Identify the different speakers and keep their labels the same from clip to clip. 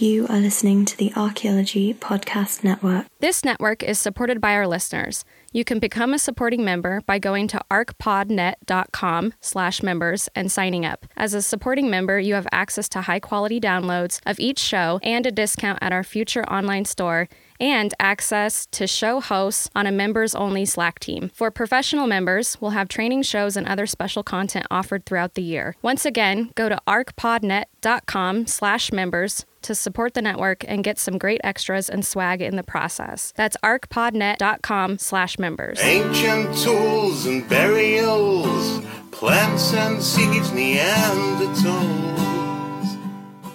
Speaker 1: You are listening to the Archaeology Podcast Network.
Speaker 2: This network is supported by our listeners. You can become a supporting member by going to archpodnet.com slash members and signing up. As a supporting member, you have access to high-quality downloads of each show and a discount at our future online store and access to show hosts on a members-only Slack team. For professional members, we'll have training shows and other special content offered throughout the year. Once again, go to archpodnet.com slash members to support the network and get some great extras and swag in the process. That's archpodnet.com slash members.
Speaker 3: Ancient tools and burials, plants and seeds, Neanderthals.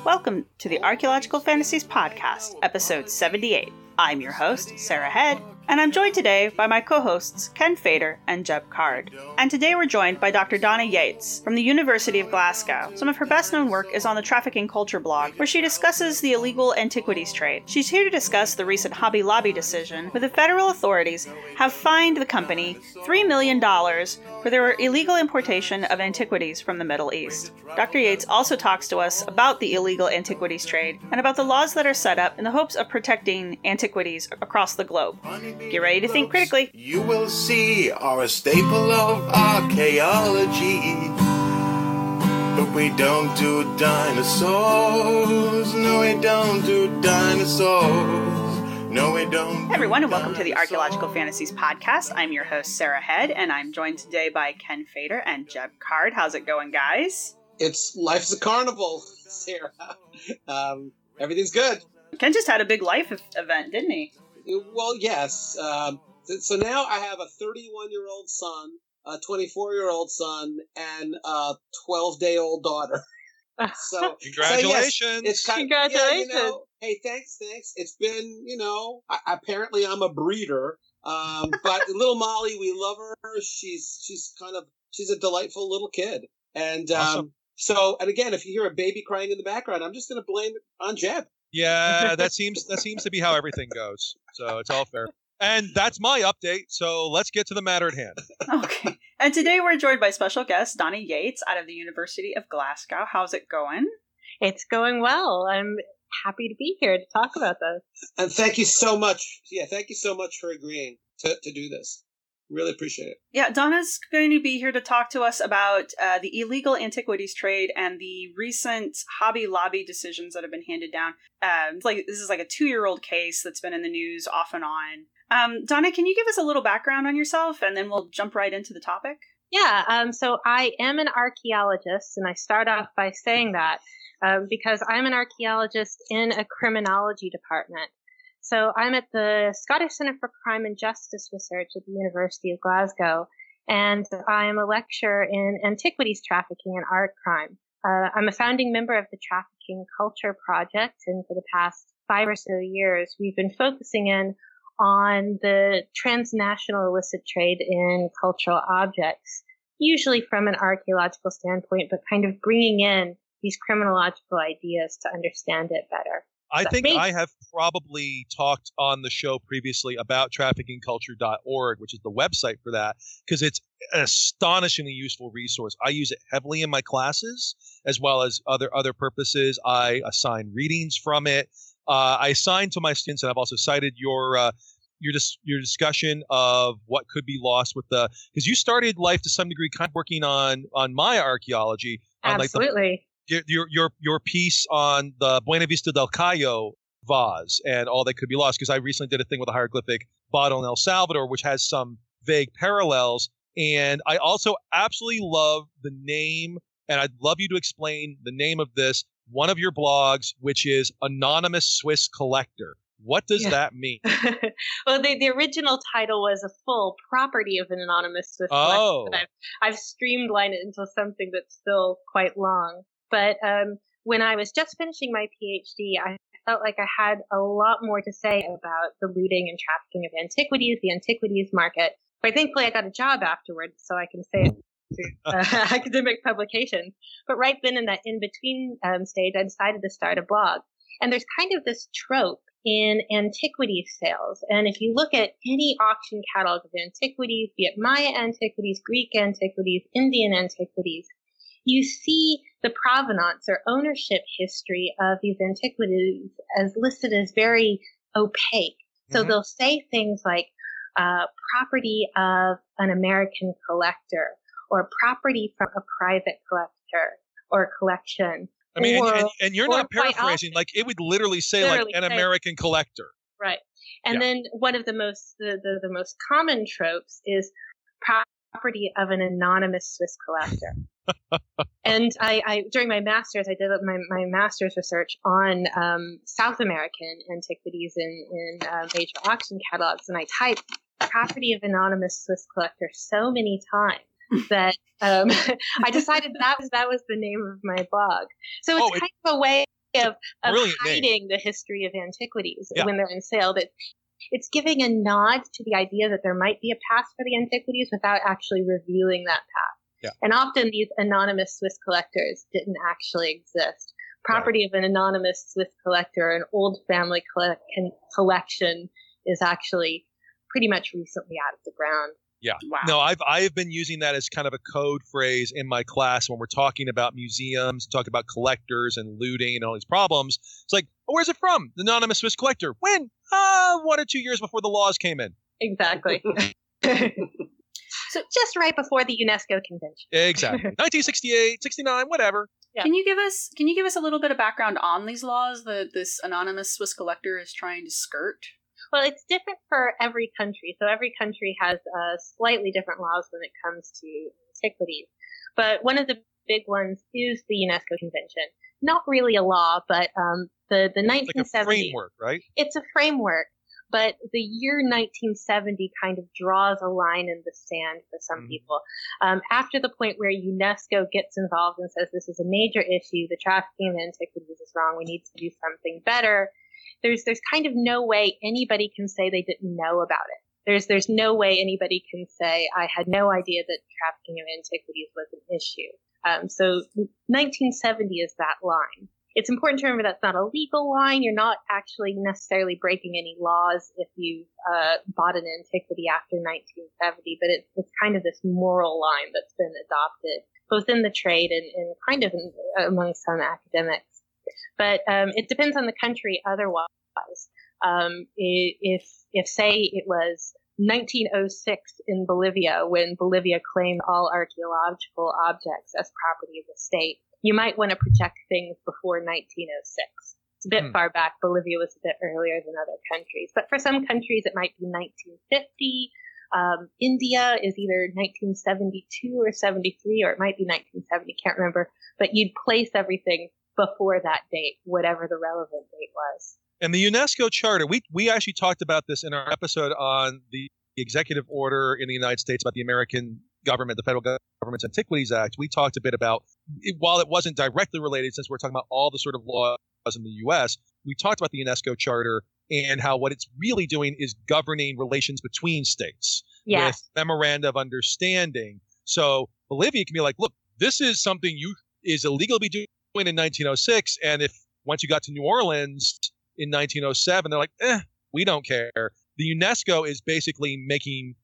Speaker 4: Welcome to the Archaeological Fantasies Podcast, episode 78. I'm your host, Sarah Head, and I'm joined today by my co hosts, Ken Feder and Jeb Card. And today we're joined by Dr. Donna Yates from the University of Glasgow. Some of her best known work is on the Trafficking Culture blog, where she discusses the illegal antiquities trade. She's here to discuss the recent Hobby Lobby decision, where the federal authorities have fined the company $3 million for their illegal importation of antiquities from the Middle East. Dr. Yates also talks to us about the illegal antiquities trade and about the laws that are set up in the hopes of protecting antiquities across the globe. Get ready to think critically.
Speaker 3: You will see are a staple of archaeology. But we don't do dinosaurs. No, we don't do dinosaurs. No, we don't.
Speaker 4: Hey everyone, and welcome to the Archaeological Fantasies podcast. I'm your host, Sarah Head, and I'm joined today by Ken Feder and Jeb Card. How's it going, guys?
Speaker 5: It's life's a carnival, Sarah. Um, everything's good.
Speaker 4: Ken just had a big life event, didn't he?
Speaker 5: Well, yes. Um, so- so now I have a 31 year old son, a 24 year old son, and a 12 day old daughter. So
Speaker 6: Congratulations.
Speaker 5: So yes, it's kind Yeah, you
Speaker 7: Congratulations.
Speaker 5: know, hey, thanks, thanks. It's been, you know, I, apparently I'm a breeder. Um, but little Molly, we love her. She's she's kind of she's a delightful little kid. And um,
Speaker 6: Awesome.
Speaker 5: so, and again, if you hear a baby crying in the background, I'm just going to blame it on Jeb.
Speaker 6: Yeah, that seems that seems to be how everything goes. So it's all fair. And that's my update. So let's get to the matter at hand.
Speaker 4: Okay. And today we're joined by special guest Donna Yates out of the University of Glasgow. How's it going?
Speaker 7: It's going well. I'm happy to be here to talk about this.
Speaker 5: And thank you so much. Yeah, thank you so much for agreeing to, to do this. Really appreciate it.
Speaker 4: Yeah, Donna's going to be here to talk to us about uh, the illegal antiquities trade and the recent Hobby Lobby decisions that have been handed down. Um, like this is like a two-year-old case that's been in the news off and on. Um, Donna, can you give us a little background on yourself, and then we'll jump right into the topic?
Speaker 7: Yeah, um, so I am an archaeologist, and I start off by saying that um, because I'm an archaeologist in a criminology department. So I'm at the Scottish Centre for Crime and Justice Research at the University of Glasgow, and I am a lecturer in antiquities trafficking and art crime. Uh, I'm a founding member of the Trafficking Culture Project, and for the past five or so years, we've been focusing in on the transnational illicit trade in cultural objects, usually from an archaeological standpoint, but kind of bringing in these criminological ideas to understand it better.
Speaker 6: I think
Speaker 7: me-
Speaker 6: I have probably talked on the show previously about traffickingculture.org, which is the website for that, because it's an astonishingly useful resource. I use it heavily in my classes as well as other other purposes. I assign readings from it. Uh, I assign to my students, and I've also cited your uh, your dis- your discussion of what could be lost with the because you started life to some degree kind of working on on my archaeology on like the
Speaker 7: Absolutely.
Speaker 6: Your your your piece on the Buena Vista del Cayo vase and all that could be lost because I recently did a thing with a hieroglyphic bottle in El Salvador which has some vague parallels and I also absolutely love the name and I'd love you to explain the name of this one of your blogs which is anonymous Swiss collector what does
Speaker 7: Yeah.
Speaker 6: that mean
Speaker 7: well, the, the original title was a full property of an anonymous Swiss
Speaker 6: Oh.
Speaker 7: collector, but oh. I've, I've streamlined it into something that's still quite long. But um, when I was just finishing my PhD, I felt like I had a lot more to say about the looting and trafficking of antiquities, the antiquities market. But thankfully, I got a job afterwards, so I can say it through uh, academic publications. But right then in that in between um, stage, I decided to start a blog. And there's kind of this trope in antiquities sales. And if you look at any auction catalog of antiquities, be it Maya antiquities, Greek antiquities, Indian antiquities, you see the provenance or ownership history of these antiquities as listed as very opaque. So mm-hmm. they'll say things like uh, property of an American collector or property from a private collector or collection.
Speaker 6: I mean, or, and, and, and, you're not paraphrasing. Like it would literally say literally like an say, American collector.
Speaker 7: Right. And yeah. then one of the most the, the, the most common tropes is property of an anonymous Swiss collector. And I, I, during my master's, I did my, my master's research on um, South American antiquities in, in uh, major auction catalogs, and I typed property of anonymous Swiss collector so many times that um, I decided that was that was the name of my blog. So it's oh, kind of a way of, of hiding name. the history of antiquities yeah. when they're in sale. That it's giving a nod to the idea that there might be a past for the antiquities without actually revealing that past. Yeah. And often these anonymous Swiss collectors didn't actually exist. Property right. of an anonymous Swiss collector, an old family collection, is actually pretty much recently out of the ground.
Speaker 6: Yeah. Wow. No, I've I've been using that as kind of a code phrase in my class when we're talking about museums, talking about collectors and looting and all these problems. It's like, oh, where's it from? The anonymous Swiss collector. When? Ah, uh, one or two years before the laws came in.
Speaker 7: Exactly. so just right before the UNESCO convention.
Speaker 6: Exactly. 1968, 69, whatever.
Speaker 4: Yeah. Can you give us can you give us a little bit of background on these laws that this anonymous Swiss collector is trying to skirt?
Speaker 7: Well, it's different for every country. So every country has uh, slightly different laws when it comes to antiquities. But one of the big ones is the UNESCO Convention. Not really a law, but um, the the 1970 like
Speaker 6: framework, right?
Speaker 7: It's a framework, but the year 1970 kind of draws a line in the sand for some mm-hmm. people. Um, after the point where UNESCO gets involved and says this is a major issue, the trafficking of antiquities is wrong, we need to do something better there's there's kind of no way anybody can say they didn't know about it. There's there's no way anybody can say I had no idea that trafficking of antiquities was an issue. Um, so 1970 is that line. It's important to remember that's not a legal line. You're not actually necessarily breaking any laws if you uh, bought an antiquity after 1970, but it's, it's kind of this moral line that's been adopted both in the trade and, and kind of in, among some academics. But um, it depends on the country otherwise. Um, if, if, say, it was 1906 in Bolivia when Bolivia claimed all archaeological objects as property of the state, you might want to project things before 1906. It's a bit hmm. far back. Bolivia was a bit earlier than other countries. But for some countries, it might be 1950. Um, India is either 1972 or 73, or it might be 1970, can't remember. But you'd place everything before that date, whatever the relevant date was.
Speaker 6: And the UNESCO Charter, we we actually talked about this in our episode on the executive order in the United States about the American government, the federal government's Antiquities Act. We talked a bit about, while it wasn't directly related, since we're talking about all the sort of laws in the U.S., we talked about the UNESCO Charter and how what it's really doing is governing relations between states
Speaker 7: yes.
Speaker 6: with memoranda of understanding. So Bolivia can be like, look, this is something you is illegal to be doing in 1906, and if once you got to New Orleans in 1907, they're like, eh, we don't care. The UNESCO is basically making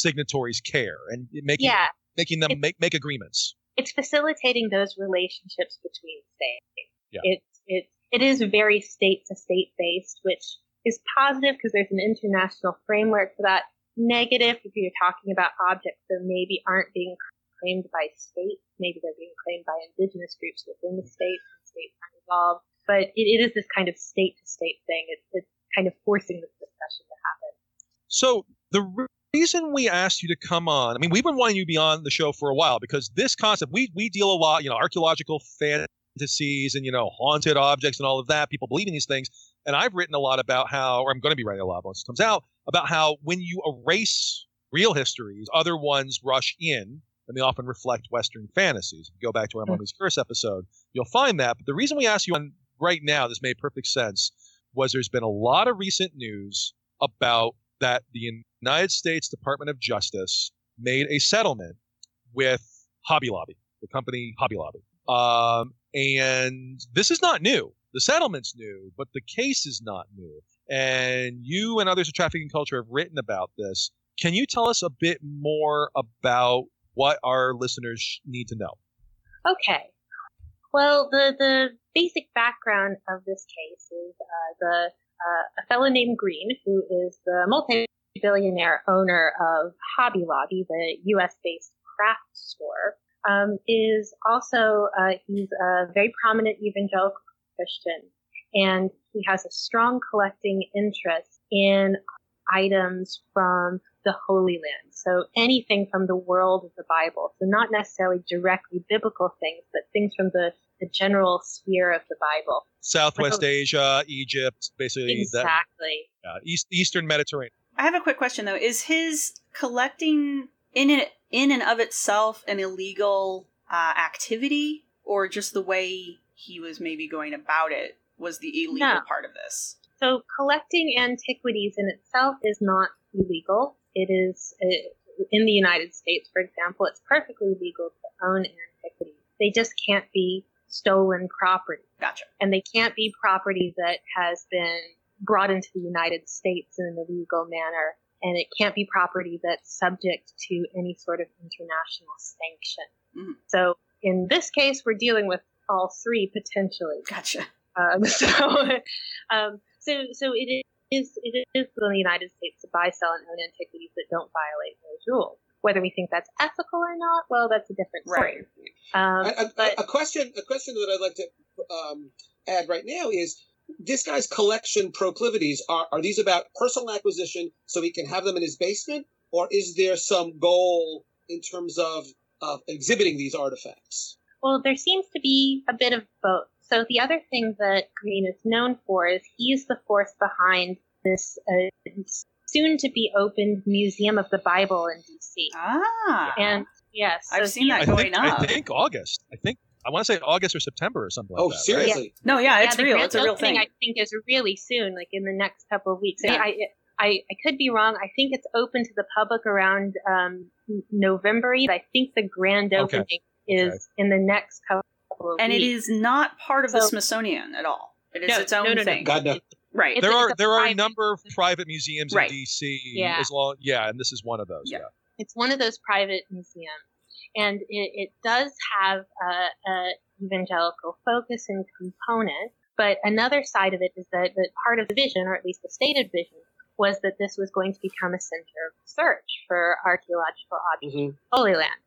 Speaker 6: signatories care and making yeah. making them make, make agreements.
Speaker 7: It's facilitating those relationships between states. Yeah. It's it it is very state to state based, which is positive because there's an international framework for that. Negative if you're talking about objects that maybe aren't being claimed by states. Maybe they're being claimed by indigenous groups within the state. The states aren't involved. But it, it is this kind of state to state thing. It's, it's kind of forcing this discussion to happen.
Speaker 6: So the reason we asked you to come on, I mean, we've been wanting you to be on the show for a while because this concept, we, we deal a lot, you know, archaeological fantasies and, you know, haunted objects and all of that. People believe in these things. And I've written a lot about how, or I'm going to be writing a lot once it comes out, about how when you erase real histories, other ones rush in and they often reflect Western fantasies. If you go back to our Mummy's Curse episode, you'll find that. But the reason we asked you on right now, this made perfect sense, was there's been a lot of recent news about that the United States Department of Justice made a settlement with Hobby Lobby, the company Hobby Lobby. Um, and this is not new. The settlement's new, but the case is not new. And you and others of trafficking culture have written about this. Can you tell us a bit more about what our listeners need to know?
Speaker 7: Okay. Well, the, the basic background of this case is uh, the uh, a fellow named Green, who is the multi-billionaire owner of Hobby Lobby, the U.S.-based craft store, um, is also uh, he's a very prominent evangelical Christian, and he has a strong collecting interest in items from the Holy Land. So anything from the world of the Bible. So not necessarily directly biblical things, but things from the, the general sphere of the Bible.
Speaker 6: Southwest Asia, Egypt, basically.
Speaker 7: Exactly.
Speaker 6: That, uh, East, Eastern Mediterranean.
Speaker 4: I have a quick question though. Is his collecting in it in and of itself an illegal uh, activity, or just the way he was maybe going about it was the illegal
Speaker 7: No.
Speaker 4: part of this?
Speaker 7: So collecting antiquities in itself is not illegal. It is uh, in the United States, for example, it's perfectly legal to own antiquities. They just can't be stolen property.
Speaker 4: Gotcha.
Speaker 7: And they can't be property that has been brought into the United States in an illegal manner. And it can't be property that's subject to any sort of international sanction.
Speaker 4: Mhm.
Speaker 7: So in this case, we're dealing with all three potentially.
Speaker 4: Gotcha.
Speaker 7: Um, so, um, so, so it is it is in the United States to buy, sell, and own antiquities that don't violate those rules. Whether we think that's ethical or not, well, that's a different story. Um,
Speaker 5: a, a-
Speaker 7: but
Speaker 5: a question, a question that I'd like to um, add right now is this guy's collection proclivities are, are these about personal acquisition so he can have them in his basement, or is there some goal in terms of of exhibiting these artifacts?
Speaker 7: Well, there seems to be a bit of both. So the other thing that Green is known for is he's the force behind this uh, soon to be opened Museum of the Bible in DC.
Speaker 4: Ah.
Speaker 7: And yes,
Speaker 4: I've seen that
Speaker 6: I
Speaker 4: going
Speaker 6: think,
Speaker 4: up.
Speaker 6: I think August. I think I want to say August or September or something like
Speaker 5: Oh,
Speaker 6: that. right?
Speaker 5: seriously?
Speaker 4: No, yeah, it's
Speaker 7: the
Speaker 4: real. It's a real
Speaker 7: opening,
Speaker 4: thing.
Speaker 7: I think is really soon, like in the next couple of weeks.
Speaker 4: Yeah.
Speaker 7: I, I, I could be wrong. I think it's open to the public around um, November. I think the grand
Speaker 6: Okay.
Speaker 7: opening is in the next couple of weeks.
Speaker 4: and it is not part of the Smithsonian at all. It is
Speaker 7: No,
Speaker 4: its own
Speaker 7: no, no, no.
Speaker 4: thing.
Speaker 5: God no.
Speaker 4: Right.
Speaker 6: There
Speaker 7: a-
Speaker 6: are
Speaker 7: it's a
Speaker 6: there are a number of private museums
Speaker 4: Right.
Speaker 6: in DC.
Speaker 7: Yeah.
Speaker 6: As long, yeah, and this is one of those.
Speaker 4: Yeah.
Speaker 6: Yeah.
Speaker 7: It's one of those private museums, and it, it does have a, a evangelical focus and component. But another side of it is that, that part of the vision, or at least the stated vision, was that this was going to become a center of search for archaeological objects
Speaker 5: Mhm.
Speaker 7: in Holy Land.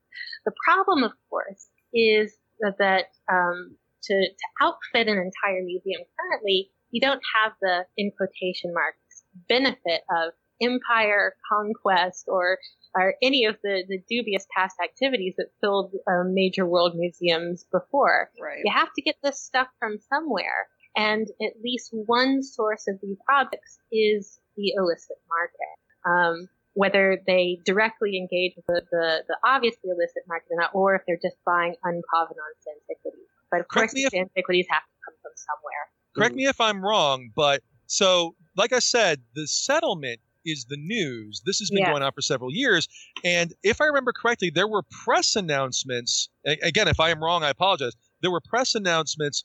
Speaker 7: The problem, of course, is that, that um, to, to outfit an entire museum currently, you don't have the, in quotation marks, benefit of empire, conquest, or or any of the, the dubious past activities that filled um, major world museums before.
Speaker 4: Right.
Speaker 7: You have to get this stuff from somewhere, and at least one source of these objects is the illicit market. Um, whether they directly engage with the, the, the obviously illicit market or not, or if they're just buying unprovenance antiquities. But of
Speaker 6: Correct
Speaker 7: course, these
Speaker 6: if-
Speaker 7: antiquities have to come from somewhere.
Speaker 6: Correct me if I'm wrong, but so like I said, the settlement is the news. This has been
Speaker 7: Yeah.
Speaker 6: going on for several years, and if I remember correctly, there were press announcements. Again, if I am wrong, I apologize. There were press announcements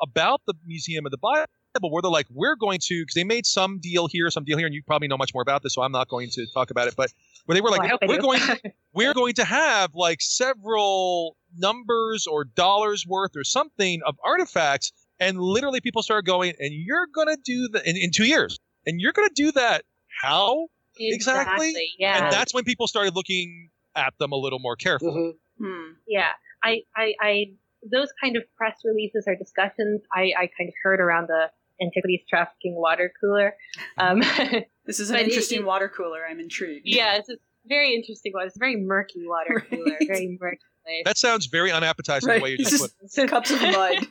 Speaker 6: about the Museum of the Bible where they're like, we're going to, because they made some deal here, some deal here, and you probably know much more about this, so I'm not going to talk about it. But where they were like,
Speaker 7: I
Speaker 6: we're going, we're going to have like several numbers or dollars worth or something of artifacts, and literally people started going, and you're going to do that in, in two years, and you're going to do that how? Exactly.
Speaker 7: Yeah.
Speaker 6: And that's when people started looking at them a little more carefully.
Speaker 5: Mhm.
Speaker 4: Hmm.
Speaker 7: Yeah, I, I, I, those kind of press releases or discussions, I, I kind of heard around the antiquities trafficking water cooler. Um,
Speaker 4: This is an interesting
Speaker 7: it-
Speaker 4: water cooler. I'm intrigued.
Speaker 7: yeah, it's a very interesting one. It's a very murky water cooler, very murky place.
Speaker 6: That sounds very unappetizing
Speaker 4: Right.
Speaker 6: the way you
Speaker 4: It's
Speaker 6: just put
Speaker 4: just cups of mud.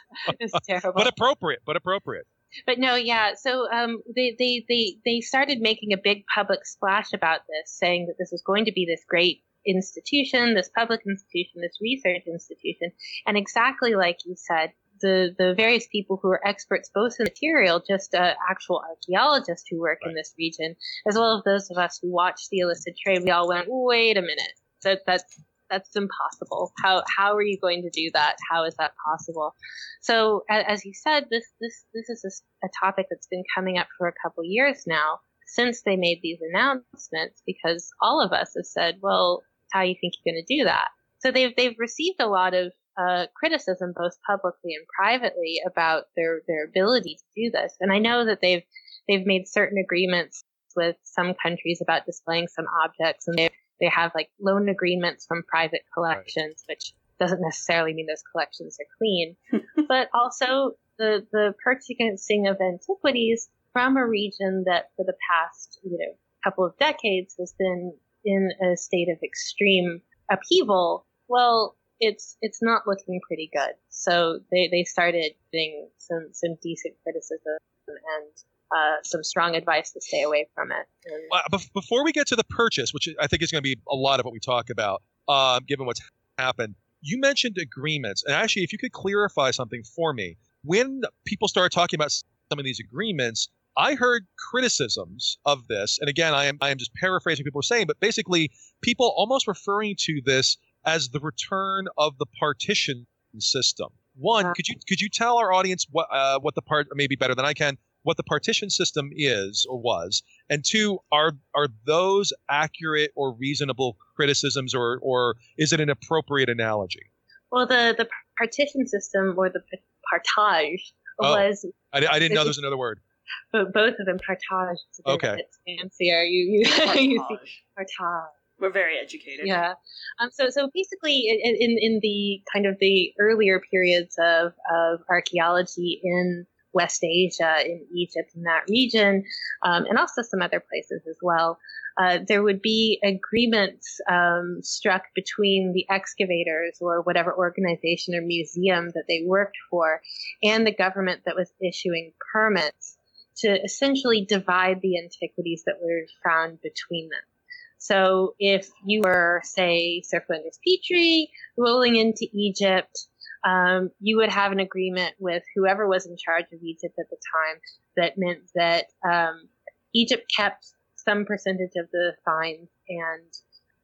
Speaker 7: it's terrible.
Speaker 6: but appropriate, but appropriate.
Speaker 7: But no, yeah. So um, they, they they they started making a big public splash about this, saying that this was going to be this great institution, this public institution, this research institution. And exactly like you said, the, the various people who are experts both in material, just uh, actual archaeologists who work right. in this region, as well as those of us who watch the illicit trade, we all went, wait a minute, that that's that's impossible. How how are you going to do that? How is that possible? So as you said, this this this is a, a topic that's been coming up for a couple years now since they made these announcements because all of us have said, well, how you think you're going to do that? So they've they've received a lot of uh, criticism, both publicly and privately, about their their ability to do this. And I know that they've they've made certain agreements with some countries about displaying some objects, and they they have like loan agreements from private collections, right. which doesn't necessarily mean those collections are clean, but also the the purchasing of antiquities from a region that for the past you know couple of decades has been in a state of extreme upheaval, well, it's it's not looking pretty good. So they, they started getting some some decent criticism and uh, some strong advice to stay away from it.
Speaker 6: And, before we get to the purchase, which I think is going to be a lot of what we talk about, um, given what's happened, you mentioned agreements, and actually, if you could clarify something for me, when people started talking about some of these agreements, I heard criticisms of this, and again, I am I am just paraphrasing what people were saying, but basically, people almost referring to this as the return of the partition system. One, could you could you tell our audience what uh, what the part maybe better than I can what the partition system is or was, and two, are are those accurate or reasonable criticisms, or or is it an appropriate analogy?
Speaker 7: Well, the the partition system or the partage oh, was.
Speaker 6: I, I didn't know there was another word
Speaker 7: but both of them partage. It's a
Speaker 6: okay.
Speaker 7: bit fancier. You you, you see partage.
Speaker 4: We're very educated.
Speaker 7: Yeah. Um. So so basically, in in, in the kind of the earlier periods of of archaeology in West Asia, in Egypt, in that region, um, and also some other places as well. Uh, there would be agreements um, struck between the excavators or whatever organization or museum that they worked for and the government that was issuing permits to essentially divide the antiquities that were found between them. So if you were, say, Sir Flinders Petrie rolling into Egypt, um, you would have an agreement with whoever was in charge of Egypt at the time that meant that um, Egypt kept some percentage of the finds and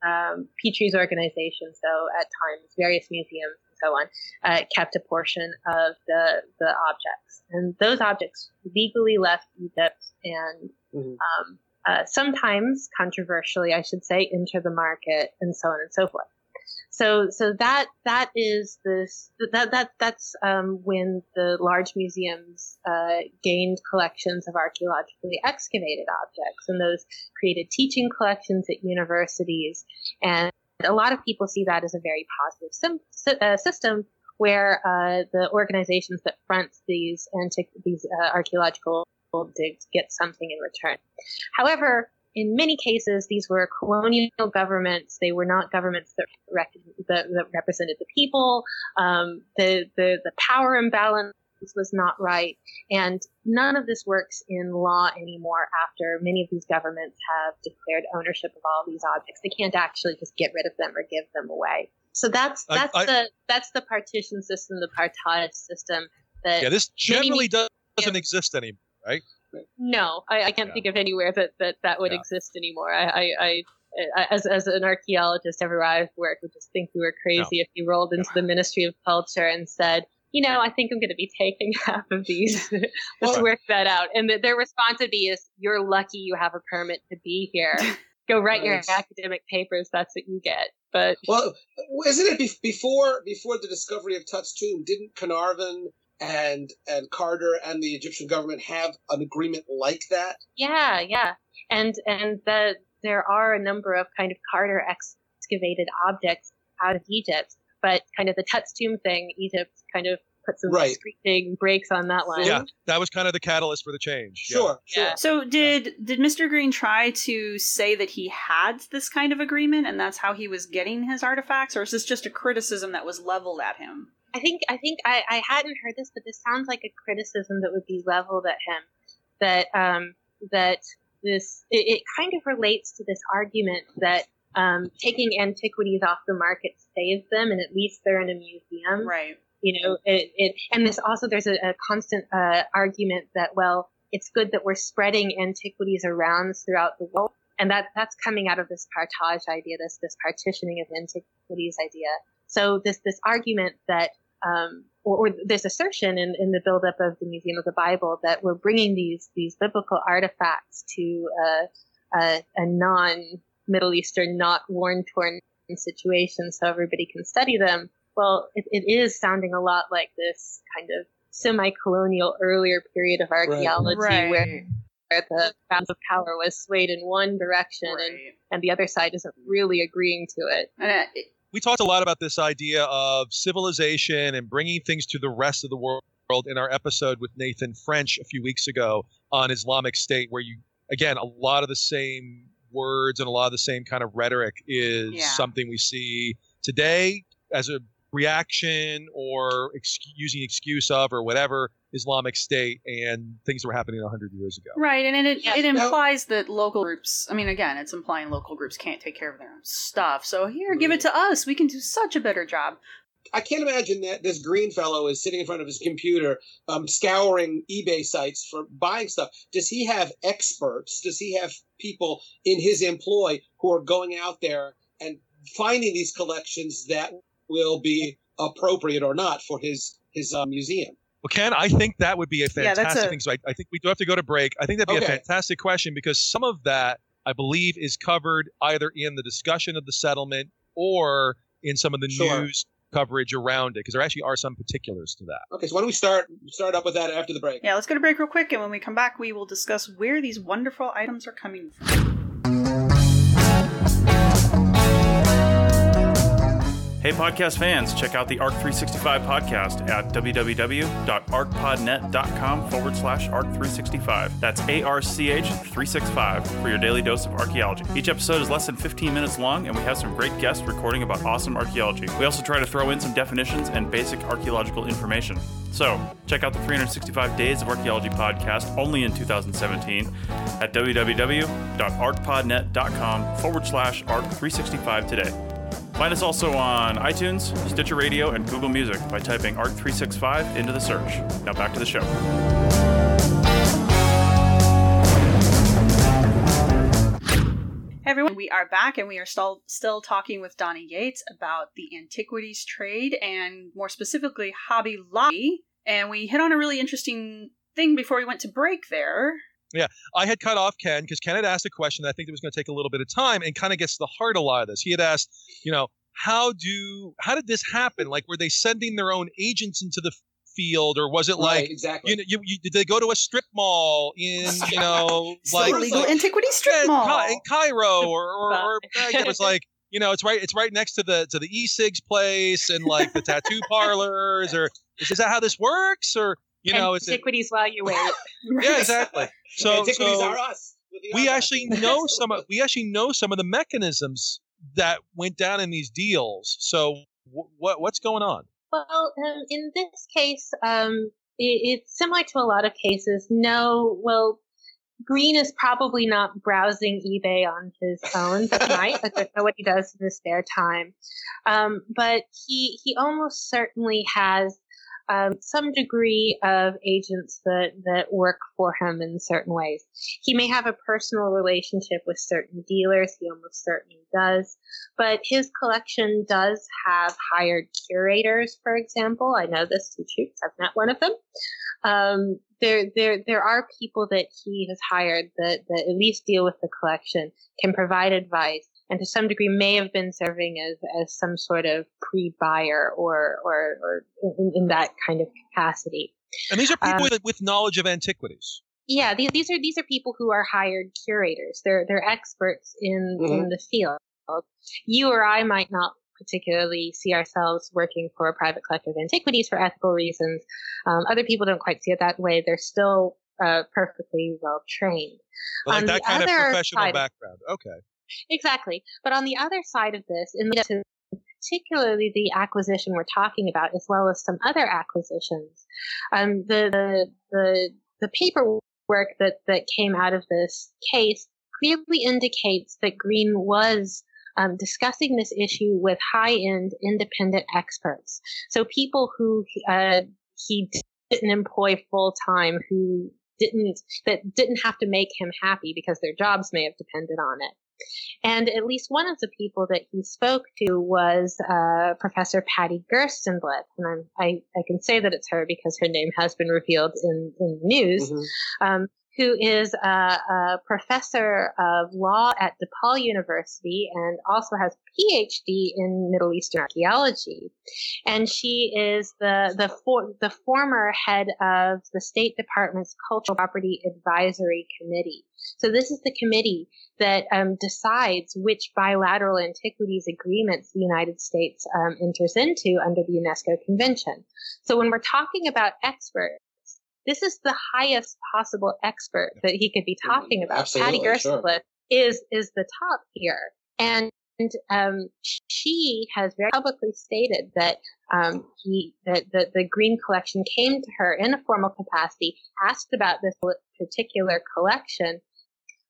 Speaker 7: um, Petrie's organization, so at times various museums and so on, uh, kept a portion of the the objects, and those objects legally left Egypt and mm-hmm. um, uh, sometimes controversially, I should say, enter the market and so on and so forth. So, so that that is this that that that's um, when the large museums uh, gained collections of archaeologically excavated objects, and those created teaching collections at universities. And a lot of people see that as a very positive sim- uh, system, where uh, the organizations that front these antique these uh, archaeological digs get something in return. However, in many cases, these were colonial governments. They were not governments that, rec- that, that represented the people. Um, the, the, the power imbalance was not right. And none of this works in law anymore after many of these governments have declared ownership of all these objects. They can't actually just get rid of them or give them away. So that's that's I, I, the that's the partition system, the partage system. That
Speaker 6: yeah, this generally doesn't exist anymore, right?
Speaker 7: No, I, I can't yeah. think of anywhere that that, that would yeah. exist anymore. I, I, I, as, as an archaeologist, everywhere I've worked would just think we were crazy no. if you rolled into the Ministry of Culture and said, you know, I think I'm going to be taking half of these. Let's work that out. And the, their response would be, "Is you're lucky you have a permit to be here. Go write your academic papers. That's what you get." But
Speaker 5: well, isn't it be- before before the discovery of Tut's tomb? Didn't Carnarvon and and Carter and the Egyptian government have an agreement like that?
Speaker 7: Yeah, yeah, and and the there are a number of kind of Carter excavated objects out of Egypt, but kind of the Tut's tomb thing, Egypt kind of put some right. screeching brakes on that one.
Speaker 6: Yeah, that was kind of the catalyst for the change.
Speaker 5: Sure,
Speaker 4: yeah. sure. So did did Mr. Green try to say that he had this kind of agreement and that's how he was getting his artifacts, or is this just a criticism that was leveled at him?
Speaker 7: I think I think I, I hadn't heard this, but this sounds like a criticism that would be leveled at him. That um, that this it, it kind of relates to this argument that um, taking antiquities off the market saves them, and at least they're in a museum.
Speaker 4: Right.
Speaker 7: You know, it, it and this also there's a, a constant uh, argument that well, it's good that we're spreading antiquities around throughout the world, and that that's coming out of this partage idea, this this partitioning of antiquities idea. So this this argument that um, or, or, this assertion in, in the buildup of the Museum of the Bible that we're bringing these these biblical artifacts to a, a, a non Middle Eastern, not worn torn situation, so everybody can study them. Well, it, it is sounding a lot like this kind of semi-colonial earlier period of archaeology
Speaker 4: Right.
Speaker 7: where where the balance of power was swayed in one direction and,
Speaker 4: Right.
Speaker 7: and the other side isn't really agreeing to it.
Speaker 4: And it,
Speaker 6: we talked a lot about this idea of civilization and bringing things to the rest of the world in our episode with Nathan French a few weeks ago on Islamic State, where you, again, a lot of the same words and a lot of the same kind of rhetoric is
Speaker 4: Yeah.
Speaker 6: something we see today as a reaction or ex- using excuse of or whatever Islamic State and things that were happening 100 years ago.
Speaker 4: right, and it,
Speaker 7: Yeah.
Speaker 4: it implies that local groups, I mean, again, it's implying local groups can't take care of their own stuff. So here, give it to us. We can do such a better job.
Speaker 5: I can't imagine that this green fellow is sitting in front of his computer, um, scouring eBay sites for buying stuff. Does he have experts? Does he have people in his employ who are going out there and finding these collections that will be appropriate or not for his his uh, museum?
Speaker 6: Well, Ken, I think that would be a fantastic
Speaker 4: that's a-
Speaker 6: thing. So I, I think we do have to go to break. I think that'd be a fantastic question because some of that, I believe, is covered either in the discussion of the settlement or in some of the
Speaker 5: Sure.
Speaker 6: news coverage around it, because there actually are some particulars to that.
Speaker 5: Okay, so why don't we start start up with that after the break?
Speaker 4: Yeah, let's go to break real quick, and when we come back, we will discuss where these wonderful items are coming from.
Speaker 8: Hey, podcast fans, check out the ARCH365 podcast at www.archpodnet.com forward slash ARCH365. That's ARCH 365 for your daily dose of archaeology. Each episode is less than 15 minutes long, and we have some great guests recording about awesome archaeology. We also try to throw in some definitions and basic archaeological information. So, check out the 365 Days of Archaeology podcast only in 2017 at www.archpodnet.com forward slash ARC365 today. Find us also on iTunes, Stitcher Radio, and Google Music by typing ARCH365 into the search. Now back to the show.
Speaker 4: Hey everyone, we are back and we are still still talking with Donna Yates about the antiquities trade and more specifically Hobby Lobby. And we hit on a really interesting thing before we went to break there.
Speaker 6: I had cut off Ken because Ken had asked a question that I think it was going to take a little bit of time and kind of gets to the heart of a lot of this. He had asked, you know, how do how did this happen? Like, were they sending their own agents into the field, or was it like
Speaker 5: right, exactly.
Speaker 6: you know, you, you, did they go to a strip mall in you know like
Speaker 4: illegal
Speaker 5: like-
Speaker 4: antiquity strip
Speaker 6: yeah,
Speaker 4: mall.
Speaker 6: In Cairo or or, or like, it was like you know it's right it's right next to the to the e-cigs place and like the tattoo parlors or is, is that how this works or you know it's
Speaker 7: Antiquities while you wait.
Speaker 6: yeah exactly so
Speaker 5: Antiquities
Speaker 6: so
Speaker 5: are us.
Speaker 6: we actually know some of we actually know some of the mechanisms that went down in these deals so w- what what's going on
Speaker 7: Well, um, in this case, um, it, it's similar to a lot of cases. No, well, Green is probably not browsing eBay on his phone, but might. I don't know what he does in his spare time. Um, but he he almost certainly has um, some degree of agents that that work for him in certain ways. He may have a personal relationship with certain dealers. He almost certainly does but his collection does have hired curators, for example. I know this to truth. I've met one of them. Um, there, there, there are people that he has hired that, that at least deal with the collection, can provide advice, and to some degree may have been serving as, as some sort of pre-buyer or, or, or in, in that kind of capacity.
Speaker 6: and these are people
Speaker 7: Um,
Speaker 6: with, with knowledge of antiquities
Speaker 7: Yeah, these, these are these are people who are hired curators. They're they're experts in in the field. You or I might not particularly see ourselves working for a private collector of antiquities for ethical reasons. Um, other people don't quite see it that way. They're still uh, perfectly well trained.
Speaker 6: like
Speaker 7: on
Speaker 6: that kind of professional
Speaker 7: side-
Speaker 6: background okay
Speaker 7: Exactly. But on the other side of this, in the, particularly the acquisition we're talking about, as well as some other acquisitions, um, the, the the the paperwork that that came out of this case clearly indicates that Green was um, discussing this issue with high-end independent experts. So people who uh, he didn't employ full time, who didn't that didn't have to make him happy because their jobs may have depended on it. And at least one of the people that he spoke to was uh, Professor Patty Gerstenblith. And I'm, i I, can say that it's her because her name has been revealed in, in the news. Mm-hmm. Um, who is a, a, professor of law at DePaul University and also has PhD in Middle Eastern archaeology. And she is the, the, for, the former head of the State Department's Cultural Property Advisory Committee. So this is the committee that um, decides which bilateral antiquities agreements the United States um, enters into under the UNESCO Convention. So when we're talking about experts, this is the highest possible expert that he could be talking about.
Speaker 5: Absolutely,
Speaker 7: Patty Gerstenblith sure. is is the top here, and um, she has very publicly stated that um, he that the, the Green Collection came to her in a formal capacity, asked about this particular collection,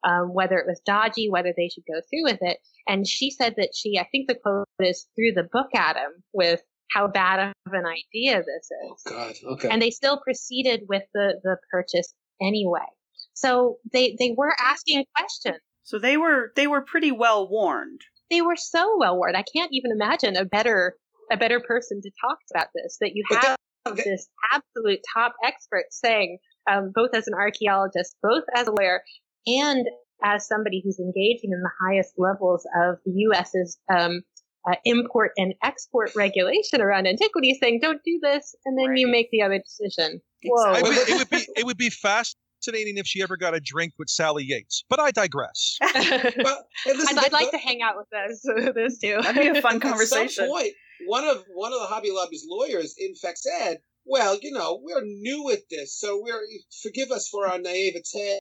Speaker 7: um, whether it was dodgy, whether they should go through with it, and she said that she, I think the quote is, threw the book at him with how bad of an idea this is.
Speaker 5: Oh God. Okay.
Speaker 7: And they still proceeded with the, the purchase anyway. So they, they were asking questions.
Speaker 4: So they were they were pretty well warned.
Speaker 7: They were so well warned. I can't even imagine a better a better person to talk about this. That you have okay. this absolute top expert saying, um, both as an archaeologist, both as a lawyer, and as somebody who's engaging in the highest levels of the U.S.'s um, uh, import and export regulation around antiquities saying don't do this and then right. you make the other decision.
Speaker 6: Whoa. it, would, it would be it would be fascinating if she ever got a drink with Sally Yates but I digress.
Speaker 7: Well, listen, I'd, I'd, like to hang out with those those two.
Speaker 4: That'd be a fun conversation
Speaker 5: At some point, one of one of the Hobby Lobby's lawyers in fact said well you know we're new at this so we're forgive us for our naivete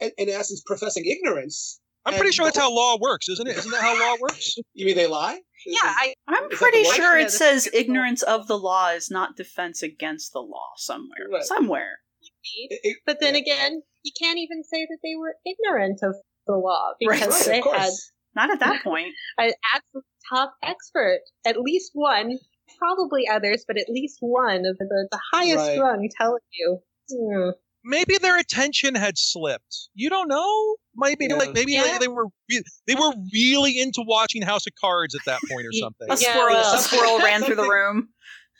Speaker 5: and in essence professing ignorance
Speaker 6: I'm pretty sure that's how law works, isn't it? Isn't that how law works?
Speaker 5: You mean they lie?
Speaker 7: Yeah, I,
Speaker 4: I'm pretty sure it says ignorance of the law is not defense against the law somewhere. Right. Somewhere.
Speaker 7: But then again, you can't even say that they were ignorant of the law because right, they had
Speaker 4: not at that point
Speaker 7: an absolute top expert, at least one, probably others, but at least one of the, the highest right. rung telling you. Hmm,
Speaker 6: maybe their attention had slipped. You don't know. Maybe yeah. like maybe yeah. they, they, were re- they were really into watching House of Cards at that point or something.
Speaker 4: a squirrel, a squirrel ran through the room.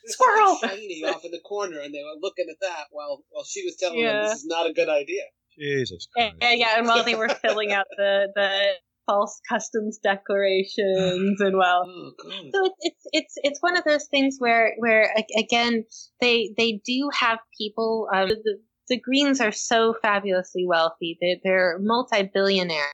Speaker 4: Squirrel
Speaker 5: shiny off in the corner, and they were looking at that while while she was telling them this is not a good idea.
Speaker 6: Jesus.
Speaker 7: Christ. Yeah, yeah, and while they were filling out the the false customs declarations and well oh, so it's, it's it's it's one of those things where where again they they do have people uh, the, the Greens are so fabulously wealthy. They're, they're multi-billionaires.